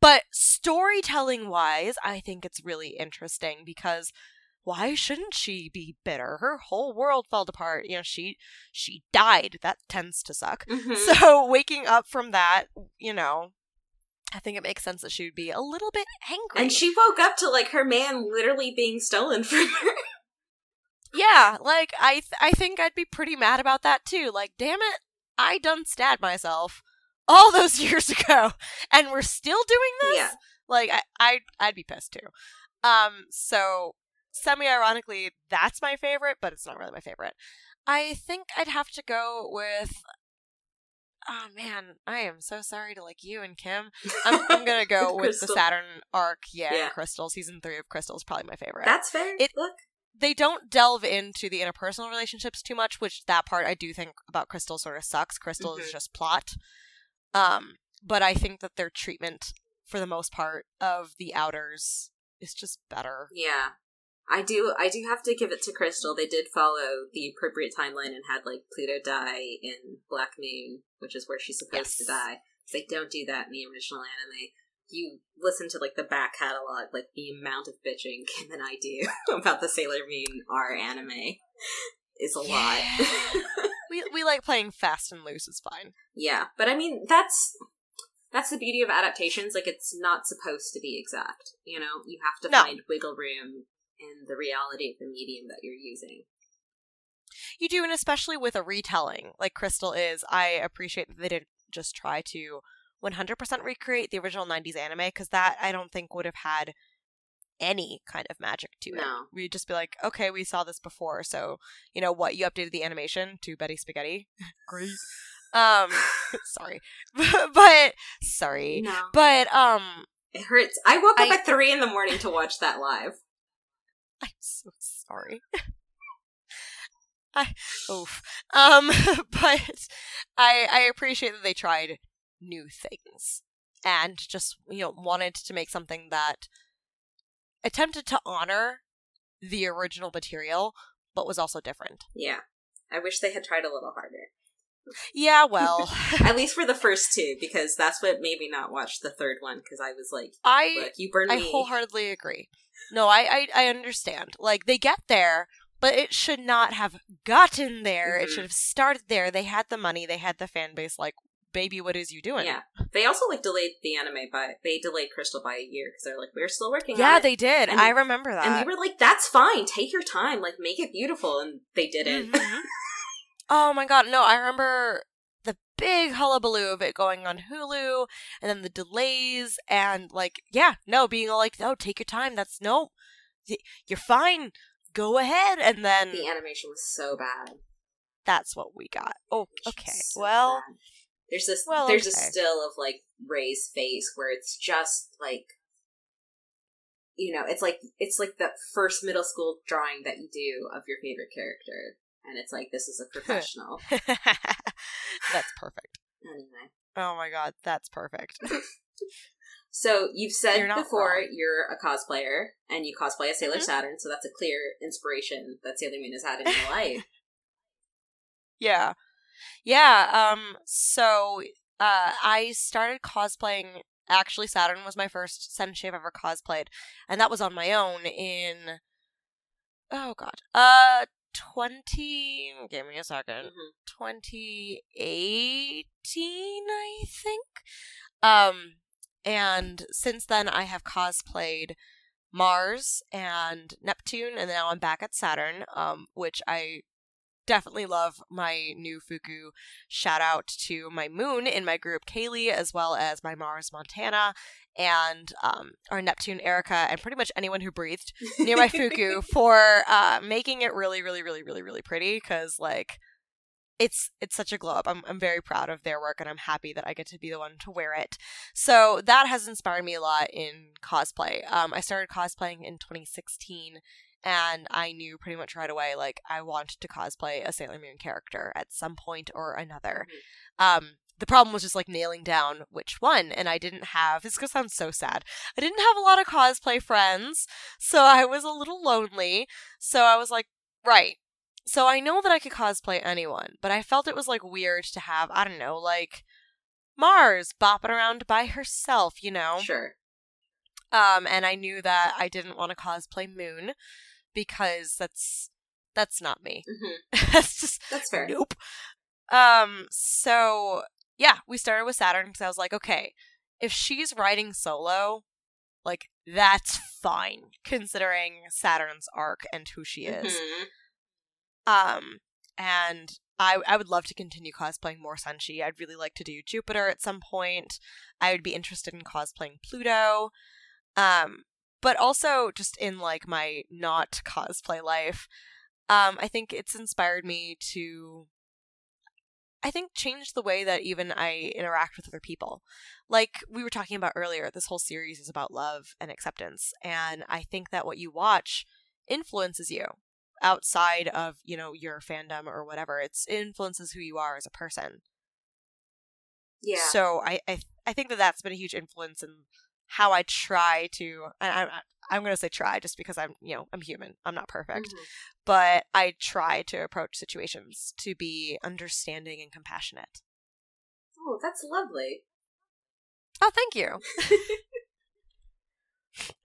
but storytelling wise, I think it's really interesting because why shouldn't she be bitter? Her whole world fell apart. You know, she she died. That tends to suck. Mhm. So waking up from that, you know, I think it makes sense that she would be a little bit angry. and she woke up to like her man literally being stolen from her. Yeah, like I th- I think I'd be pretty mad about that too. Like, damn it, I done stabbed myself all those years ago, and we're still doing this. Yeah. Like, I I I'd be pissed too. Um, so semi-ironically, that's my favorite, but it's not really my favorite. I think I'd have to go with. Oh man, I am so sorry to like you and Kim. I'm, I'm gonna go With with the Saturn arc. Yeah, Yeah. Crystal season three of Crystal is probably my favorite That's fair. It- Look, they don't delve into the interpersonal relationships too much, which that part I do think about Crystal sort of sucks. Crystal is Mhm. just plot. Um, but I think that their treatment, for the most part, of the outers is just better. Yeah. I do I do have to give it to Crystal. They did follow the appropriate timeline and had like Pluto die in Black Moon, which is where she's supposed to die. They don't do that in the original anime. You listen to like the back catalog, like the amount of bitching Kim and I do about the Sailor Moon R anime is a lot. we we like playing fast and loose is fine. yeah, but I mean that's that's the beauty of adaptations. Like it's not supposed to be exact. You know, you have to No. find wiggle room in the reality of the medium that you're using. You do, and especially with a retelling like Crystal is, I appreciate that they didn't just try to 100% recreate the original 90s anime because that I don't think would have had any kind of magic to it. No. We'd just be like, okay, we saw this before, so you know what? You updated the animation to Betty Spaghetti. Great. Um, sorry, but sorry, No. but um, It hurts. I woke up I- at three in the morning to watch that live. I'm so sorry. I oof. Um, but I I appreciate that they tried new things and just you know wanted to make something that attempted to honor the original material but was also different. Yeah. I wish they had tried a little harder. Yeah, well, At least for the first two, because that's what made me not watch the third one, because I was like, I you burned I me. wholeheartedly agree. No, I, I I understand. Like they get there, but it should not have gotten there. It Mhm. should have started there. They had the money, they had the fan base. Like, baby, what is you doing? Yeah. They also like delayed the anime by they delayed Crystal by a year because they're like we're still working. yeah, on it. they did. And- I remember that. and we were like, that's fine. Take your time. Like make it beautiful, and they didn't. Mhm. oh my god, no! I remember the big hullabaloo of it going on Hulu, and then the delays, and like, yeah, no, being all like, no, take your time. That's no, you're fine. Go ahead, and then the animation was so bad. that's what we got. Oh, okay. so well, bad. There's this well, there's a still of like Rei's face where it's just like you know, it's like it's like the first middle school drawing that you do of your favorite character, and it's like this is a professional. that's perfect. anyway, Oh my god, that's perfect. so you've said You're before wrong. you're a cosplayer and you cosplay as Sailor Mhm. Saturn, so that's a clear inspiration that Sailor Moon has had in your life. Yeah. Yeah, um so uh I started cosplaying actually Saturn was my first Senshi I've ever cosplayed and that was on my own in oh god. Uh 20 give me a 2nd Mhm. 2018 I think. Um and since then I have cosplayed Mars and Neptune and now I'm back at Saturn um which I definitely love my new Fuku. Shout out to my moon in my group, Kaylee, as well as my Mars, Montana, and um, our Neptune, Erica, and pretty much anyone who breathed near my Fuku for uh, making it really, really, really, really, really pretty. Because like, it's it's such a glow up. I'm I'm very proud of their work, and I'm happy that I get to be the one to wear it. So that has inspired me a lot in cosplay. Um, I started cosplaying in 2016 and I knew pretty much right away like I wanted to cosplay a Sailor Moon character at some point or another. Um the problem was just like nailing down which one and I didn't have this gonna sound so sad. I didn't have a lot of cosplay friends, so I was a little lonely. So I was like, right. So I know that I could cosplay anyone, but I felt it was like weird to have, I don't know, like Mars bopping around by herself, you know? Sure. Um, and I knew that I didn't want to cosplay Moon because that's that's not me. hmm that's just That's fair. nope. Um, so yeah, we started with Saturn because I was like, okay, if she's riding solo, like that's fine considering Saturn's arc and who she is. Mhm. Um, and I I would love to continue cosplaying more Senshi. I'd really like to do Jupiter at some point. I would be interested in cosplaying Pluto. Um, but also just in like my not cosplay life, um, I think it's inspired me to I think change the way that even I interact with other people. Like we were talking about earlier, this whole series is about love and acceptance, and I think that what you watch influences you outside of, you know, your fandom or whatever. It's it influences who you are as a person. Yeah. So I, I I think that that's been a huge influence in how I try to. And I'm I'm going to say try just because I'm you know I'm human. I'm not perfect, Mhm. but I try to approach situations to be understanding and compassionate. Oh, that's lovely. Oh, thank you.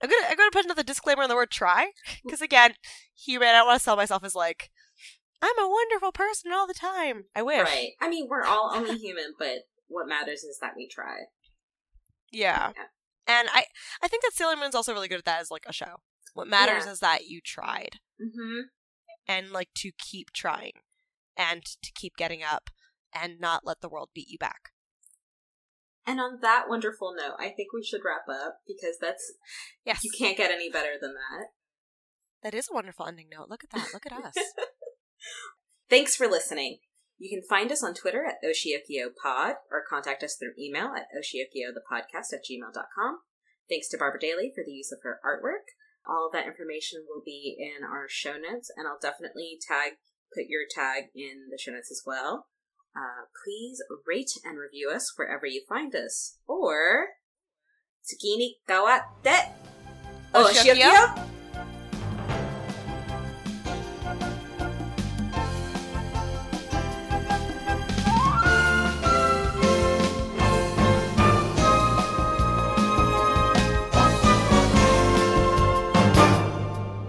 I'm gonna I'm gonna put another disclaimer on the word try because again, human. I don't want to sell myself as like I'm a wonderful person all the time. I wish. Right. I mean, we're all only human, but what matters is that we try. Yeah. Yeah. And I I think that Sailor Moon's also really good at that as like a show. What matters Yeah. is that you tried Mm-hmm. and like to keep trying and to keep getting up and not let the world beat you back. And on that wonderful note, I think we should wrap up because that's Yes. you can't get any better than that. That is a wonderful ending note. Look at that. Look at us. Thanks for listening. You can find us on Twitter at OshiokiyoPod or contact us through email at oshiokiyothepodcast at gmail.com. Thanks to Barbara Daly for the use of her artwork. All that information will be in our show notes, and I'll definitely tag put your tag in the show notes as well. Uh, please rate and review us wherever you find us. Or, tsukini kawatte, Oshiokiyo? Oshiokiyo